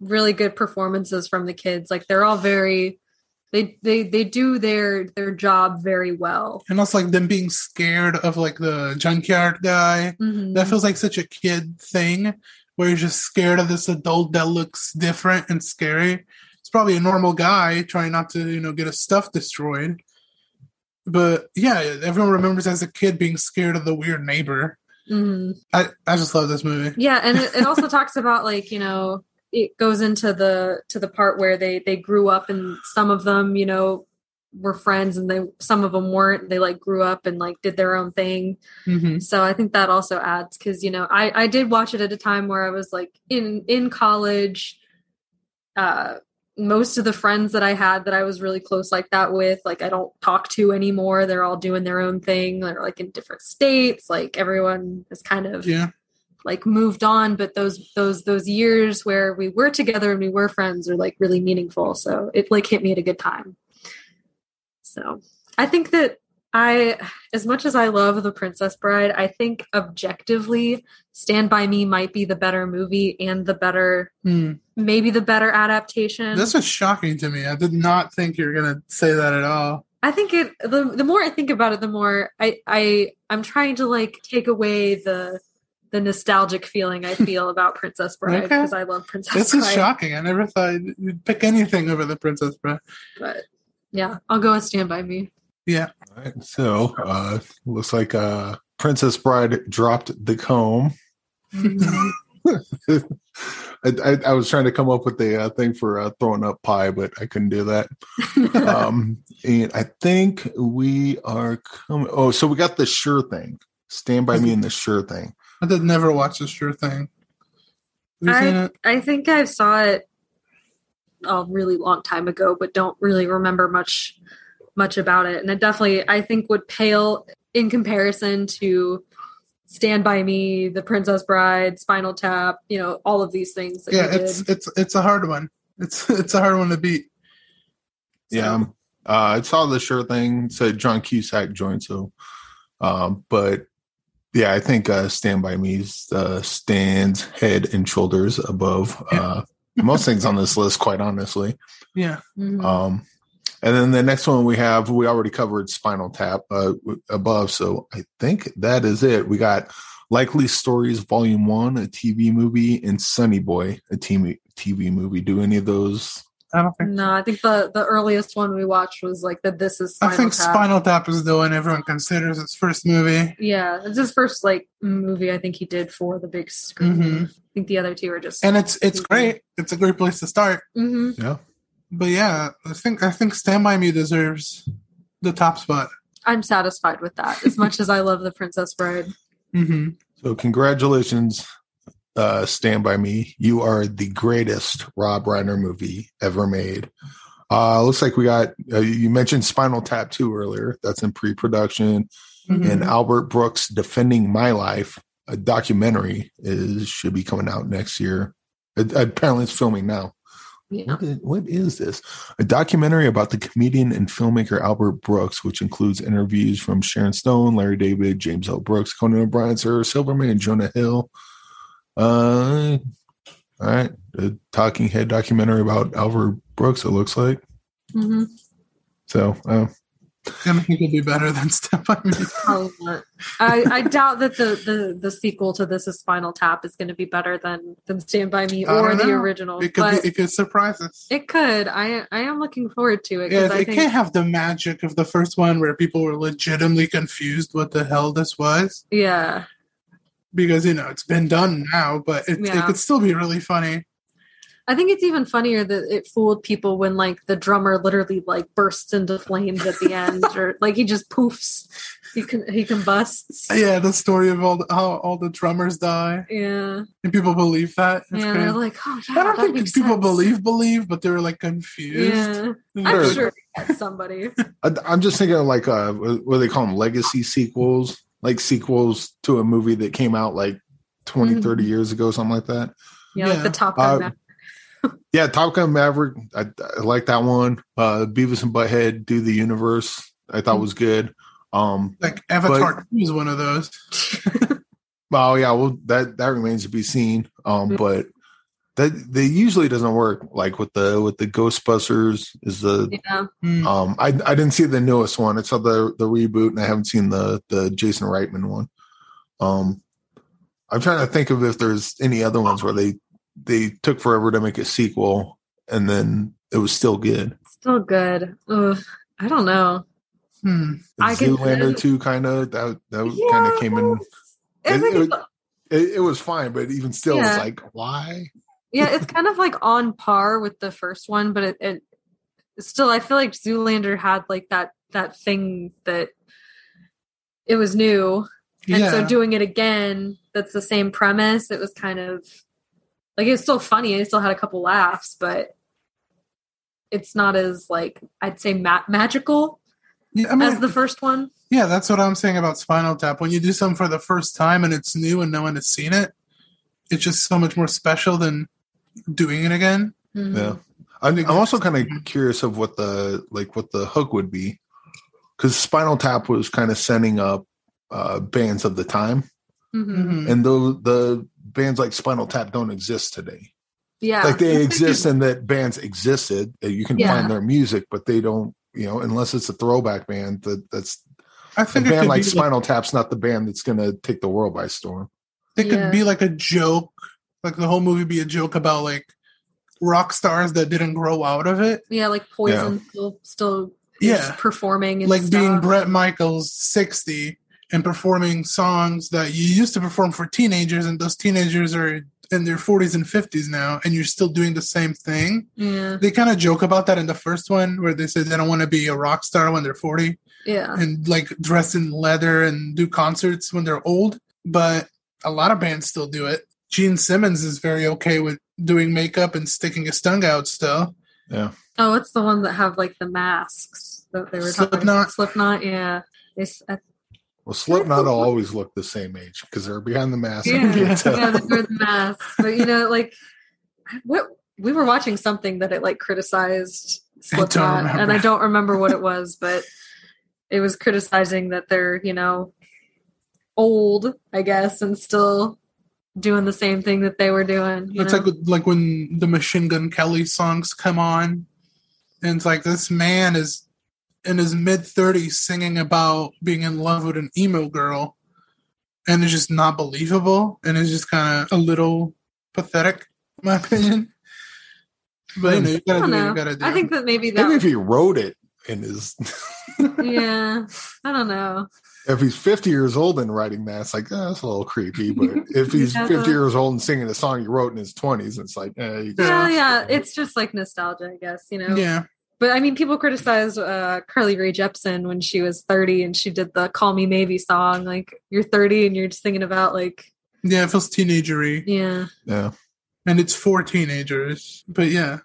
really good performances from the kids. Like they're all very they they they do their their job very well. And also like them being scared of like the junkyard guy. Mhm. That feels like such a kid thing where you're just scared of this adult that looks different and scary. It's probably a normal guy trying not to, you know, get his stuff destroyed. But yeah, everyone remembers as a kid being scared of the weird neighbor. Mhm. I, I just love this movie. Yeah, and it, it [laughs] also talks about like you know it goes into the to the part where they they grew up and some of them you know were friends and they some of them weren't. They like grew up and like did their own thing. hmm So I think that also adds because you know I I did watch it at a time where I was like in in college. Uh, most of the friends that I had that I was really close like that with, like I don't talk to anymore. They're all doing their own thing. They're like in different states. Like everyone is kind of Yeah. Like moved on. But those those those years where we were together and we were friends are like really meaningful. So it like hit me at a good time. So I think that I, as much as I love The Princess Bride, I think objectively, Stand By Me might be the better movie and the better, Hmm. maybe the better adaptation. This was shocking to me. I did not think you were going to say that at all. I think it. The the more I think about it, the more I I I'm trying to like take away the the nostalgic feeling I feel [laughs] about Princess Bride Okay. because I love Princess This Bride. This is shocking. I never thought you'd pick anything over the Princess Bride. But yeah, I'll go with Stand By Me. Yeah. All right, so uh, looks like uh, Princess Bride dropped the comb. [laughs] I, I, I was trying to come up with a uh, thing for uh, throwing up pie, but I couldn't do that. [laughs] um, and I think we are coming. Oh, so we got the sure thing. Stand by me in the sure thing. I did never watch the sure thing. Have you seen I it? I think I saw it a really long time ago, but don't really remember much much about it. And it definitely I think would pale in comparison to Stand by Me, The Princess Bride, Spinal Tap, you know, all of these things. Yeah, it's did. it's it's a hard one. It's [laughs] it's a hard one to beat. Yeah. um, Uh, I saw the sure thing said John Cusack joined. So, um, but yeah, I think uh, Stand by Me uh, stands head and shoulders above uh, most things on this list, quite honestly. Yeah. Mhm. Um, and then the next one we have, we already covered Spinal Tap uh, above. So I think that is it. We got Likely Stories Volume 1, a TV movie, and Sunny Boy, a TV, TV movie. Do any of those? I don't think no, I think the the earliest one we watched was like that. This Is Spinal I think Tap. Spinal Tap is the one everyone considers its first movie. Yeah, it's his first like movie I think he did for the big screen. Mhm. I think the other two are just And it's it's great. It's a great place to start. Mhm. Yeah. But yeah, I think I think Stand by Me deserves the top spot. I'm satisfied with that. As much as I love the Princess Bride. hmm So congratulations, uh, Stand By Me. You are the greatest Rob Reiner movie ever made. Uh, looks like we got, uh, you mentioned Spinal Tap 2 earlier. That's in pre-production. Mm-hmm. and Albert Brooks Defending My Life, a documentary, is should be coming out next year. It, apparently, it's filming now. Yeah. What is, what is this? A documentary about the comedian and filmmaker Albert Brooks, which includes interviews from Sharon Stone, Larry David, James L. Brooks, Conan O'Brien, Sarah Silverman, and Jonah Hill. Uh, all right, a talking head documentary about Albert Brooks. It looks like hmm so. Uh, I think it'll be better than Step by Me. Probably. I, I doubt that the, the the sequel to this is Spinal Tap is going to be better than than Stand by Me or the know. original. It could be, it could surprise us. it could. I I am looking forward to it Yeah, because I it think can't have the magic of the first one where people were legitimately confused what the hell this was. yeah Because you know it's been done now, but it, it could still be really funny. I think it's even funnier that it fooled people when like the drummer literally like bursts into flames at the end [laughs] or like he just poofs. He can he combusts. Yeah, the story of all the, how all the drummers die, Yeah. and people believe that. It's yeah, crazy. they're like, oh yeah, I don't that think makes people sense. believe believe, but they were like confused. Yeah. I'm sure somebody. [laughs] I, I'm just thinking of like uh, what do they call them? Legacy sequels, like sequels to a movie that came out like 20, Mhm. 30 years ago, something like that. Yeah, like Yeah. the Top Gun. Uh, [laughs] Yeah, Top Gun Maverick. I, I like that one. Uh, Beavis and Butthead do the universe. I thought was good. Um, Like Avatar 2 is one of those. [laughs] oh yeah, well that that remains to be seen. Um, Mhm. but that they usually doesn't work like with the with the ghostbusters is the Yeah. Mm. um i i didn't see the newest one it's the the reboot and i haven't seen the the jason reitman one um i'm trying to think of if there's any other ones where they they took forever to make a sequel and then it was still good Still good. Ugh, I don't know. Hmm. I can- zoolander 2 kind of that that Yeah, kind of came in It- it it, it was fine but even still it's like why yeah, it's kind of like on par with the first one, but it, it still I feel like Zoolander had like that that thing that it was new. And Yeah. so doing it again, that's the same premise. It was kind of like it was still funny. I still had a couple laughs, but it's not as like I'd say ma- magical yeah, I mean, as the first one. yeah, that's what I'm saying about Spinal Tap. When you do something for the first time and it's new and no one has seen it, it's just so much more special than doing it again. Mhm. Yeah. I'm, I'm also kind of curious of what the like what the hook would be, because Spinal Tap was kind of setting up uh, bands of the time, Mhm. Mhm. and though the bands like Spinal Tap don't exist today, Yeah. like they [laughs] exist and that bands existed, you can Yeah. find their music, but they don't, you know, unless it's a throwback band. That that's I a think it band like be Spinal Tap's not the band that's going to take the world by storm. it Yeah. could be like a joke, like the whole movie be a joke about like rock stars that didn't grow out of it. yeah, like Poison still still Yeah. performing and like being. Bret Michaels 60 and performing songs that you used to perform for teenagers and those teenagers are in their 40s and 50s now and you're still doing the same thing. Yeah. They kind of joke about that in the first one where they say they don't want to be a rock star when they're 40 Yeah. and like dress in leather and do concerts when they're old, but a lot of bands still do it. Gene Simmons is very okay with doing makeup and sticking his tongue out still. Yeah. Oh, it's the ones that have like the masks that they were talking Slipknot. Slipknot, yeah. They, s- I- uh, Well, Slipknot will always look the same age because they're behind the mask. yeah, I [laughs] can Yeah. tell. yeah, they wear the mask. But you know, like what we were watching something that it like criticized I don't Slipknot, and I don't remember what it was, but it was criticizing that they're you know old, I guess, and still doing the same thing that they were doing. You It's know? like like when the Machine Gun Kelly songs come on, and it's like this man is in his mid thirties singing about being in love with an emo girl, and it's just not believable, and it's just kind of a little pathetic, in my [laughs] opinion. But you know, you I gotta don't do what know. you gotta do. I think that maybe that Maybe if he wrote it in his, [laughs] yeah, I don't know. If he's 50 years old and writing that, it's like, oh, that's a little creepy. But [laughs] if he's Yeah. 50 years old and singing a song he wrote in his 20s, it's like, eh, Yeah, Yeah. yeah, it's just like nostalgia, I guess, you know. yeah, But I mean, people criticize uh, Carly Rae Jepsen when she was 30 and she did the "Call Me Maybe" song. Like, you're 30 and you're just thinking about like, yeah, it feels teenagery, yeah, yeah. and it's for teenagers. But yeah,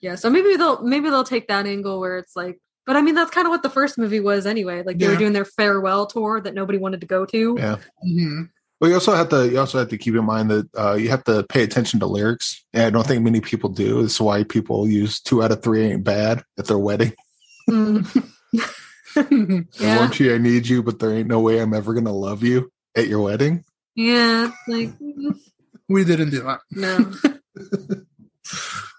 yeah. So maybe they'll maybe they'll take that angle where it's like, but I mean, that's kind of what the first movie was anyway. Like they were doing their farewell tour that nobody wanted to go to. Yeah. Mhm. Well, you also have to you also have to keep in mind that uh, you have to pay attention to lyrics. And I don't think many people do. It's why people use two out of three ain't bad at their wedding. Mm, [laughs] [laughs] I yeah, want you, I need you, but there ain't no way I'm ever gonna love you at your wedding. yeah. Like mm, we didn't do that. no. [laughs]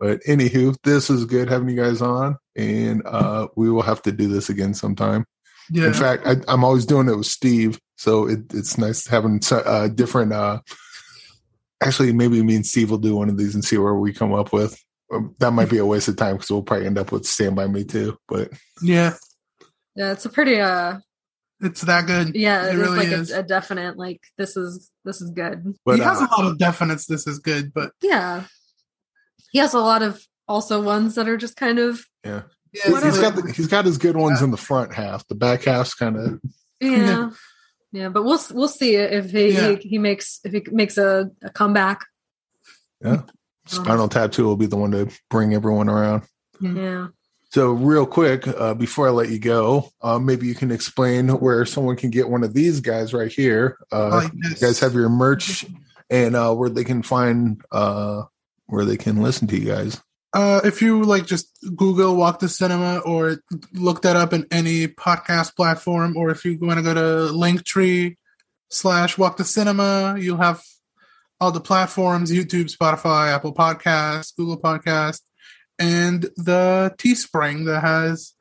But anywho, this is good having you guys on, and uh, we will have to do this again sometime. Yeah, In fact, I, I'm always doing it with Steve, so it, it's nice having so- uh, different. Uh, actually, maybe me and Steve will do one of these and see where we come up with. Um, That might be a waste of time because we'll probably end up with Stand by Me too. But yeah, Yeah, it's a pretty uh it's that good. yeah, It it is really like is. a, a definite like this is this is good. but he has uh, a lot of definites. This is good, but Yeah. He has a lot of also ones that are just kind of yeah, yeah, he's Whatever. got the, he's got his good ones in the front half. The back half's kind of yeah. [laughs] Yeah, but we'll we'll see if he Yeah. he, he makes if he makes a, a comeback. Yeah, Spinal Tattoo will be the one to bring everyone around. Yeah. So, real quick, uh, before I let you go, uh, maybe you can explain where someone can get one of these guys right here. Uh, like you guys have your merch and uh, where they can find uh, where they can listen to you guys. Uh, if you like, just Google Walk the Cinema or look that up in any podcast platform, or if you want to go to Linktree slash Walk the Cinema, you'll have all the platforms YouTube, Spotify, Apple Podcasts, Google Podcasts, and the Teespring that has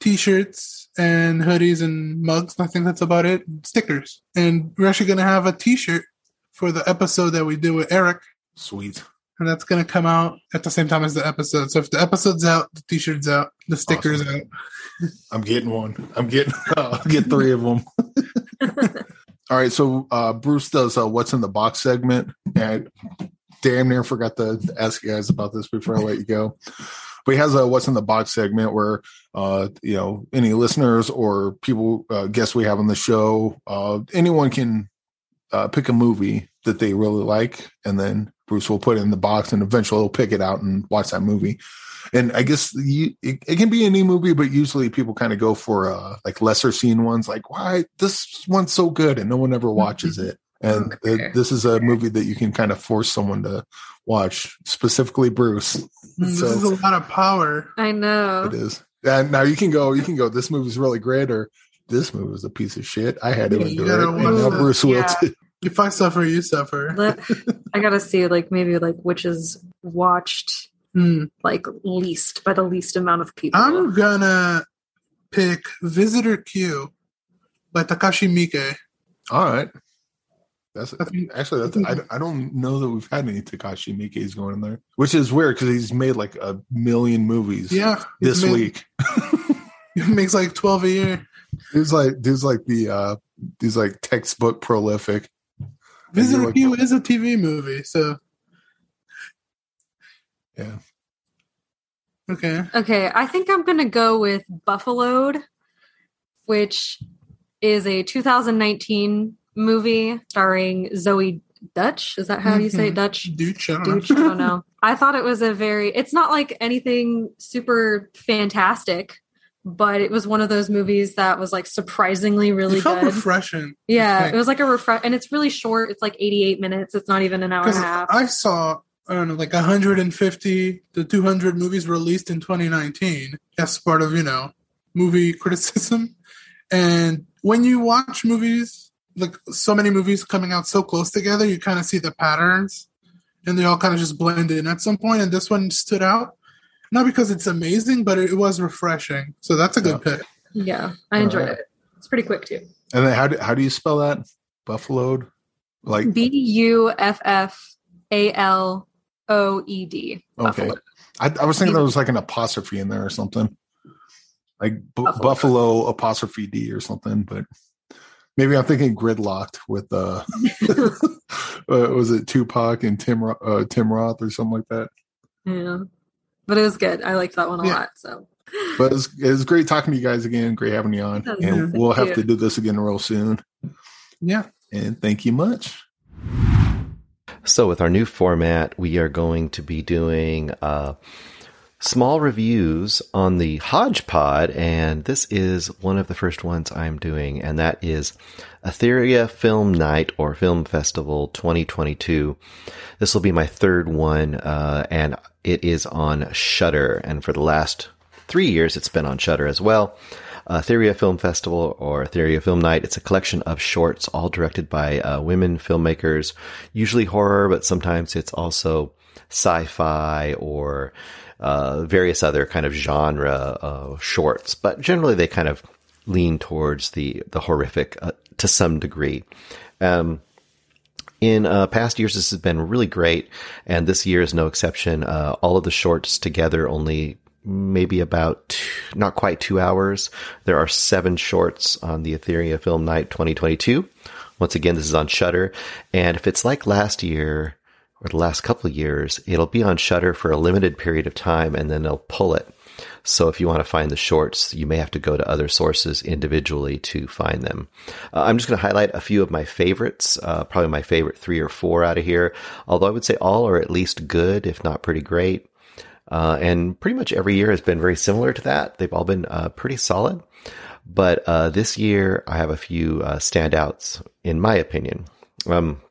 t shirts and hoodies and mugs. I think that's about it. Stickers. And we're actually going to have a t shirt for the episode that we do with Eric. Sweet. And that's going to come out at the same time as the episode. So if the episode's out, the t shirt's out, the sticker's awesome. out. [laughs] I'm getting one. I'm getting, [laughs] I'll get three of them. [laughs] All right, so uh, Bruce does uh, what's in the box segment, and damn near forgot to ask you guys about this before I let you go. But he has a what's in the box segment where uh, you know any listeners or people uh, guests we have on the show, uh, anyone can uh, pick a movie that they really like, and then Bruce will put it in the box, and eventually he'll pick it out and watch that movie and I guess you, it, it, can be any movie, but usually people kind of go for uh, like lesser seen ones, like why this one's so good and no one ever watches it. And okay. it, this is a movie that you can kind of force someone to watch, specifically Bruce. This so, is a lot of power. I know it is. And now you can go, you can go. This movie's really great, or this movie was a piece of shit. I had to do it, and now Bruce will yeah. too. If I suffer, you suffer. Let, [laughs] I gotta see, like maybe like which is watched Mm. Like least by the least amount of people. I'm gonna pick Visitor Q by Takashi Miike. All right. That's actually that's I, I don't know that we've had any Takashi Miike's going in there, which is weird because he's made like a million movies. Yeah, this made, week [laughs] he makes like twelve a year. He's like he's like the uh he's like textbook prolific. Visitor Q is a TV movie, so yeah. Okay. Okay, I think I'm going to go with Buffaloed, which is a 2019 movie starring Zoe Dutch. Is that how mm-hmm. you say Dutch? Dutch. I Dutch, I don't know. I thought it was a very. It's not like anything super fantastic, but it was one of those movies that was like surprisingly really good. Refreshing. Yeah, it was like a refresh, and it's really short. It's like 88 minutes. It's not even an hour and a half. I saw I don't know, like 150 to 200 movies released in 2019 as part of, you know, movie [laughs] criticism. And when you watch movies, like so many movies coming out so close together, you kind of see the patterns and they all kind of just blend in at some point. And this one stood out, not because it's amazing, but it was refreshing. So that's a good yeah. pick. Yeah, I enjoyed right. it. It's pretty quick too. And then how do, how do you spell that? Buffaloed? Like B U F F A L O E D. Okay. I, I, was thinking there was like an apostrophe in there or something, like b- Buffalo. Buffalo. apostrophe D or something. But maybe I'm thinking Gridlock'd with uh, [laughs] uh was it Tupac and Tim uh, Tim Roth or something like that. Yeah, but it was good. I liked that one a yeah. lot. So. But it's it's great talking to you guys again. Great having you on, and we'll have you. to do this again real soon. Yeah, and thank you much. So, with our new format, we are going to be doing uh, small reviews on the Hodgepod, and this is one of the first ones I'm doing, and that is Etheria Film Night or Film Festival 2022. This will be my third one, uh, and it is on Shudder, and for the last three years, it's been on Shudder as well uh, Film Festival or Etheria Film Night. It's a collection of shorts, all directed by uh, women filmmakers, usually horror, but sometimes it's also sci-fi or uh, various other kind of genre uh, shorts. But generally, they kind of lean towards the the horrific uh, to some degree. Um, in uh, past years, this has been really great, and this year is no exception. Uh, all of the shorts together only maybe about two, not quite two hours. There are seven shorts on the Etheria Film Night 2022. Once again, this is on Shudder, and if it's like last year or the last couple of years, it'll be on Shudder for a limited period of time, and then they'll pull it. So if you want to find the shorts, you may have to go to other sources individually to find them. Uh, I'm just going to highlight a few of my favorites, uh, probably my favorite three or four out of here. Although I would say all are at least good, if not pretty great. Uh, and pretty much every year has been very similar to that. They've all been uh, pretty solid. But uh, this year, I have a few uh, standouts, in my opinion. Um,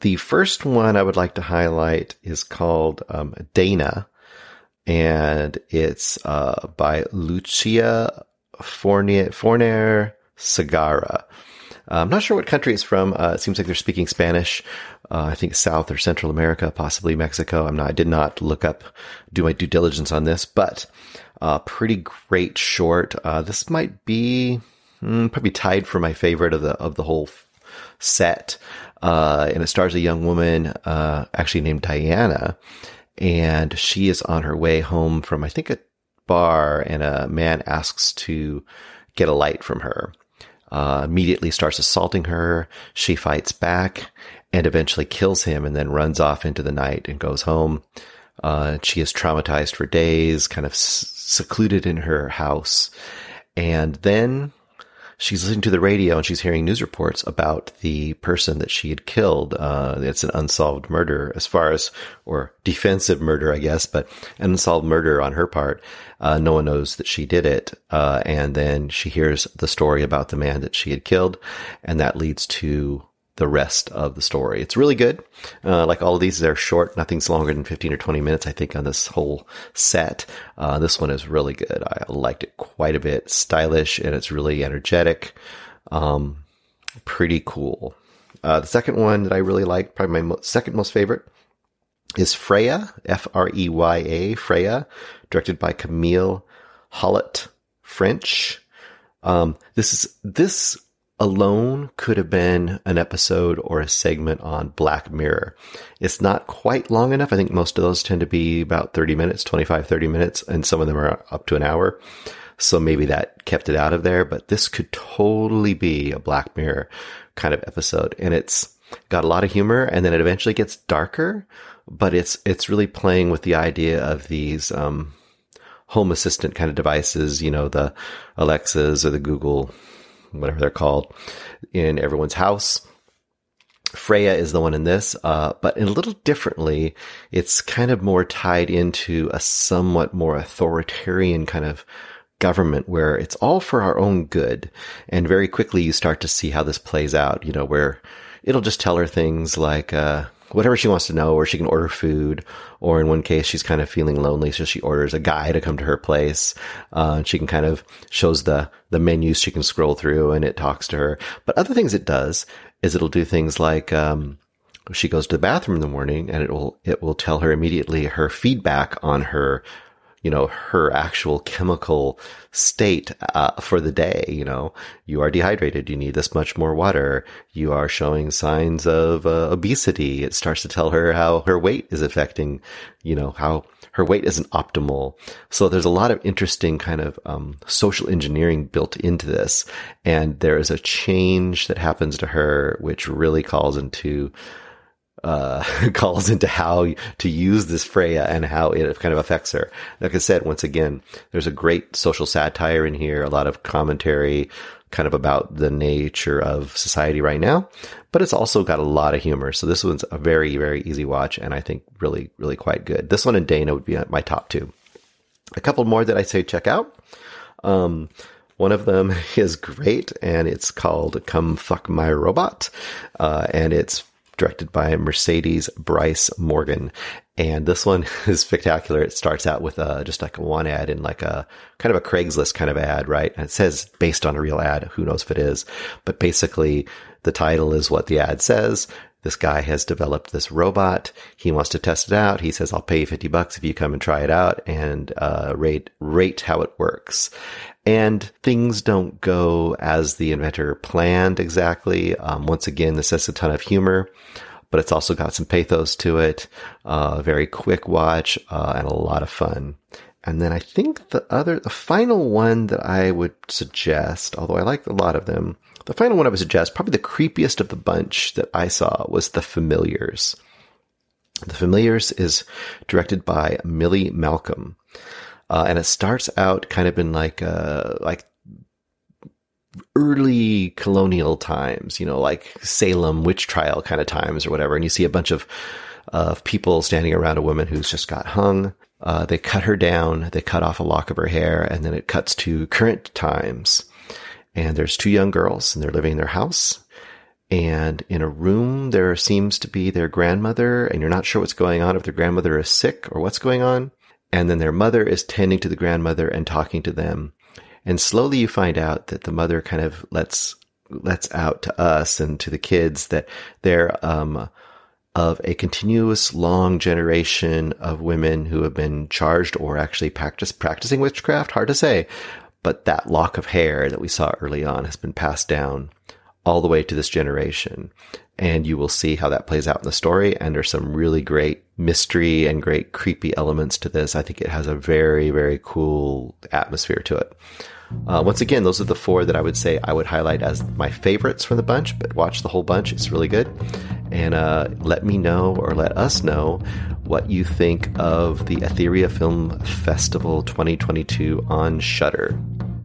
the first one I would like to highlight is called um, Dana, and it's uh, by Lucia Forner Segarra. Uh, I'm not sure what country it's from. Uh, it seems like they're speaking Spanish. Uh, I think South or Central America, possibly Mexico. I'm not. I did not look up, do my due diligence on this, but uh, pretty great short. Uh, this might be mm, probably tied for my favorite of the of the whole set. Uh, and it stars a young woman, actually named Diana, and she is on her way home from I think a bar, and a man asks to get a light from her uh, immediately starts assaulting her. She fights back and eventually kills him and then runs off into the night and goes home. Uh, she is traumatized for days, kind of secluded in her house. And then she's listening to the radio and she's hearing news reports about the person that she had killed. Uh, it's an unsolved murder as far as, or defensive murder, I guess, but an unsolved murder on her part. Uh, no one knows that she did it. Uh, and then she hears the story about the man that she had killed. And that leads to the rest of the story. It's really good. Uh, like all of these, they're short. Nothing's longer than 15 or 20 minutes, I think, on this whole set. Uh, this one is really good. I liked it quite a bit. Stylish and it's really energetic. Um, pretty cool. Uh, the second one that I really like, probably my mo- second most favorite, is Freya, F R E Y A, Freya, directed by Camille Hollett French. Um, this is, this alone could have been an episode or a segment on Black Mirror. It's not quite long enough. I think most of those tend to be about 30 minutes, 25, 30 minutes, and some of them are up to an hour. So maybe that kept it out of there, but this could totally be a Black Mirror kind of episode. And it's got a lot of humor and then it eventually gets darker, but it's, it's really playing with the idea of these, um, home assistant kind of devices, you know, the Alexas or the Google whatever they're called, in everyone's house. Freya is the one in this, uh, but in a little differently, it's kind of more tied into a somewhat more authoritarian kind of government where it's all for our own good. And very quickly you start to see how this plays out, you know, where it'll just tell her things like, uh, whatever she wants to know, or she can order food, or in one case, she's kind of feeling lonely, so she orders a guy to come to her place. Uh, and she can kind of shows the the menus she can scroll through, and it talks to her. But other things it does is it'll do things like um, she goes to the bathroom in the morning, and it will it will tell her immediately her feedback on her you know, her actual chemical state uh, for the day. You know, you are dehydrated. You need this much more water. You are showing signs of uh, obesity. It starts to tell her how her weight is affecting, you know, how her weight isn't optimal. So there's a lot of interesting kind of um, social engineering built into this. And there is a change that happens to her, which really calls into uh, [laughs] calls into how to use this Freya and how it kind of affects her. Like I said, once again, there's a great social satire in here, a lot of commentary kind of about the nature of society right now, but it's also got a lot of humor. So this one's a very, very easy watch and I think really, really quite good. This one and Dana would be my top two. A couple more that I say check out. Um, one of them [laughs] is great and it's called Come Fuck My Robot. Uh, and it's directed by Mercedes Bryce Morgan. And this one [laughs] is spectacular. It starts out with uh, just like a one ad in like a kind of a Craigslist kind of ad, right? And it says based on a real ad. Who knows if it is? But basically, the title is what the ad says. This guy has developed this robot. He wants to test it out. He says, "I'll pay you fifty bucks if you come and try it out and uh, rate rate how it works." And things don't go as the inventor planned exactly. Um, once again, this has a ton of humor, but it's also got some pathos to it. Uh, very quick watch uh, and a lot of fun. And then I think the other, the final one that I would suggest, although I like a lot of them, the final one I would suggest, probably the creepiest of the bunch that I saw was The Familiars. The Familiars is directed by Millie Malcolm. Uh, and it starts out kind of in like, uh, like early colonial times, you know, like Salem witch trial kind of times or whatever. And you see a bunch of, of people standing around a woman who's just got hung. Uh, they cut her down. They cut off a lock of her hair and then it cuts to current times. And there's two young girls and they're living in their house. And in a room, there seems to be their grandmother and you're not sure what's going on, if their grandmother is sick or what's going on. And then their mother is tending to the grandmother and talking to them. And slowly you find out that the mother kind of lets lets out to us and to the kids that they're um, of a continuous long generation of women who have been charged or actually practice practicing witchcraft. Hard to say, but that lock of hair that we saw early on has been passed down all the way to this generation. And you will see how that plays out in the story. And there's some really great mystery and great creepy elements to this. I think it has a very, very cool atmosphere to it. Uh, once again, those are the four that I would say I would highlight as my favorites from the bunch, but watch the whole bunch. It's really good. And uh, let me know or let us know what you think of the Etheria Film Festival 2022 on Shudder.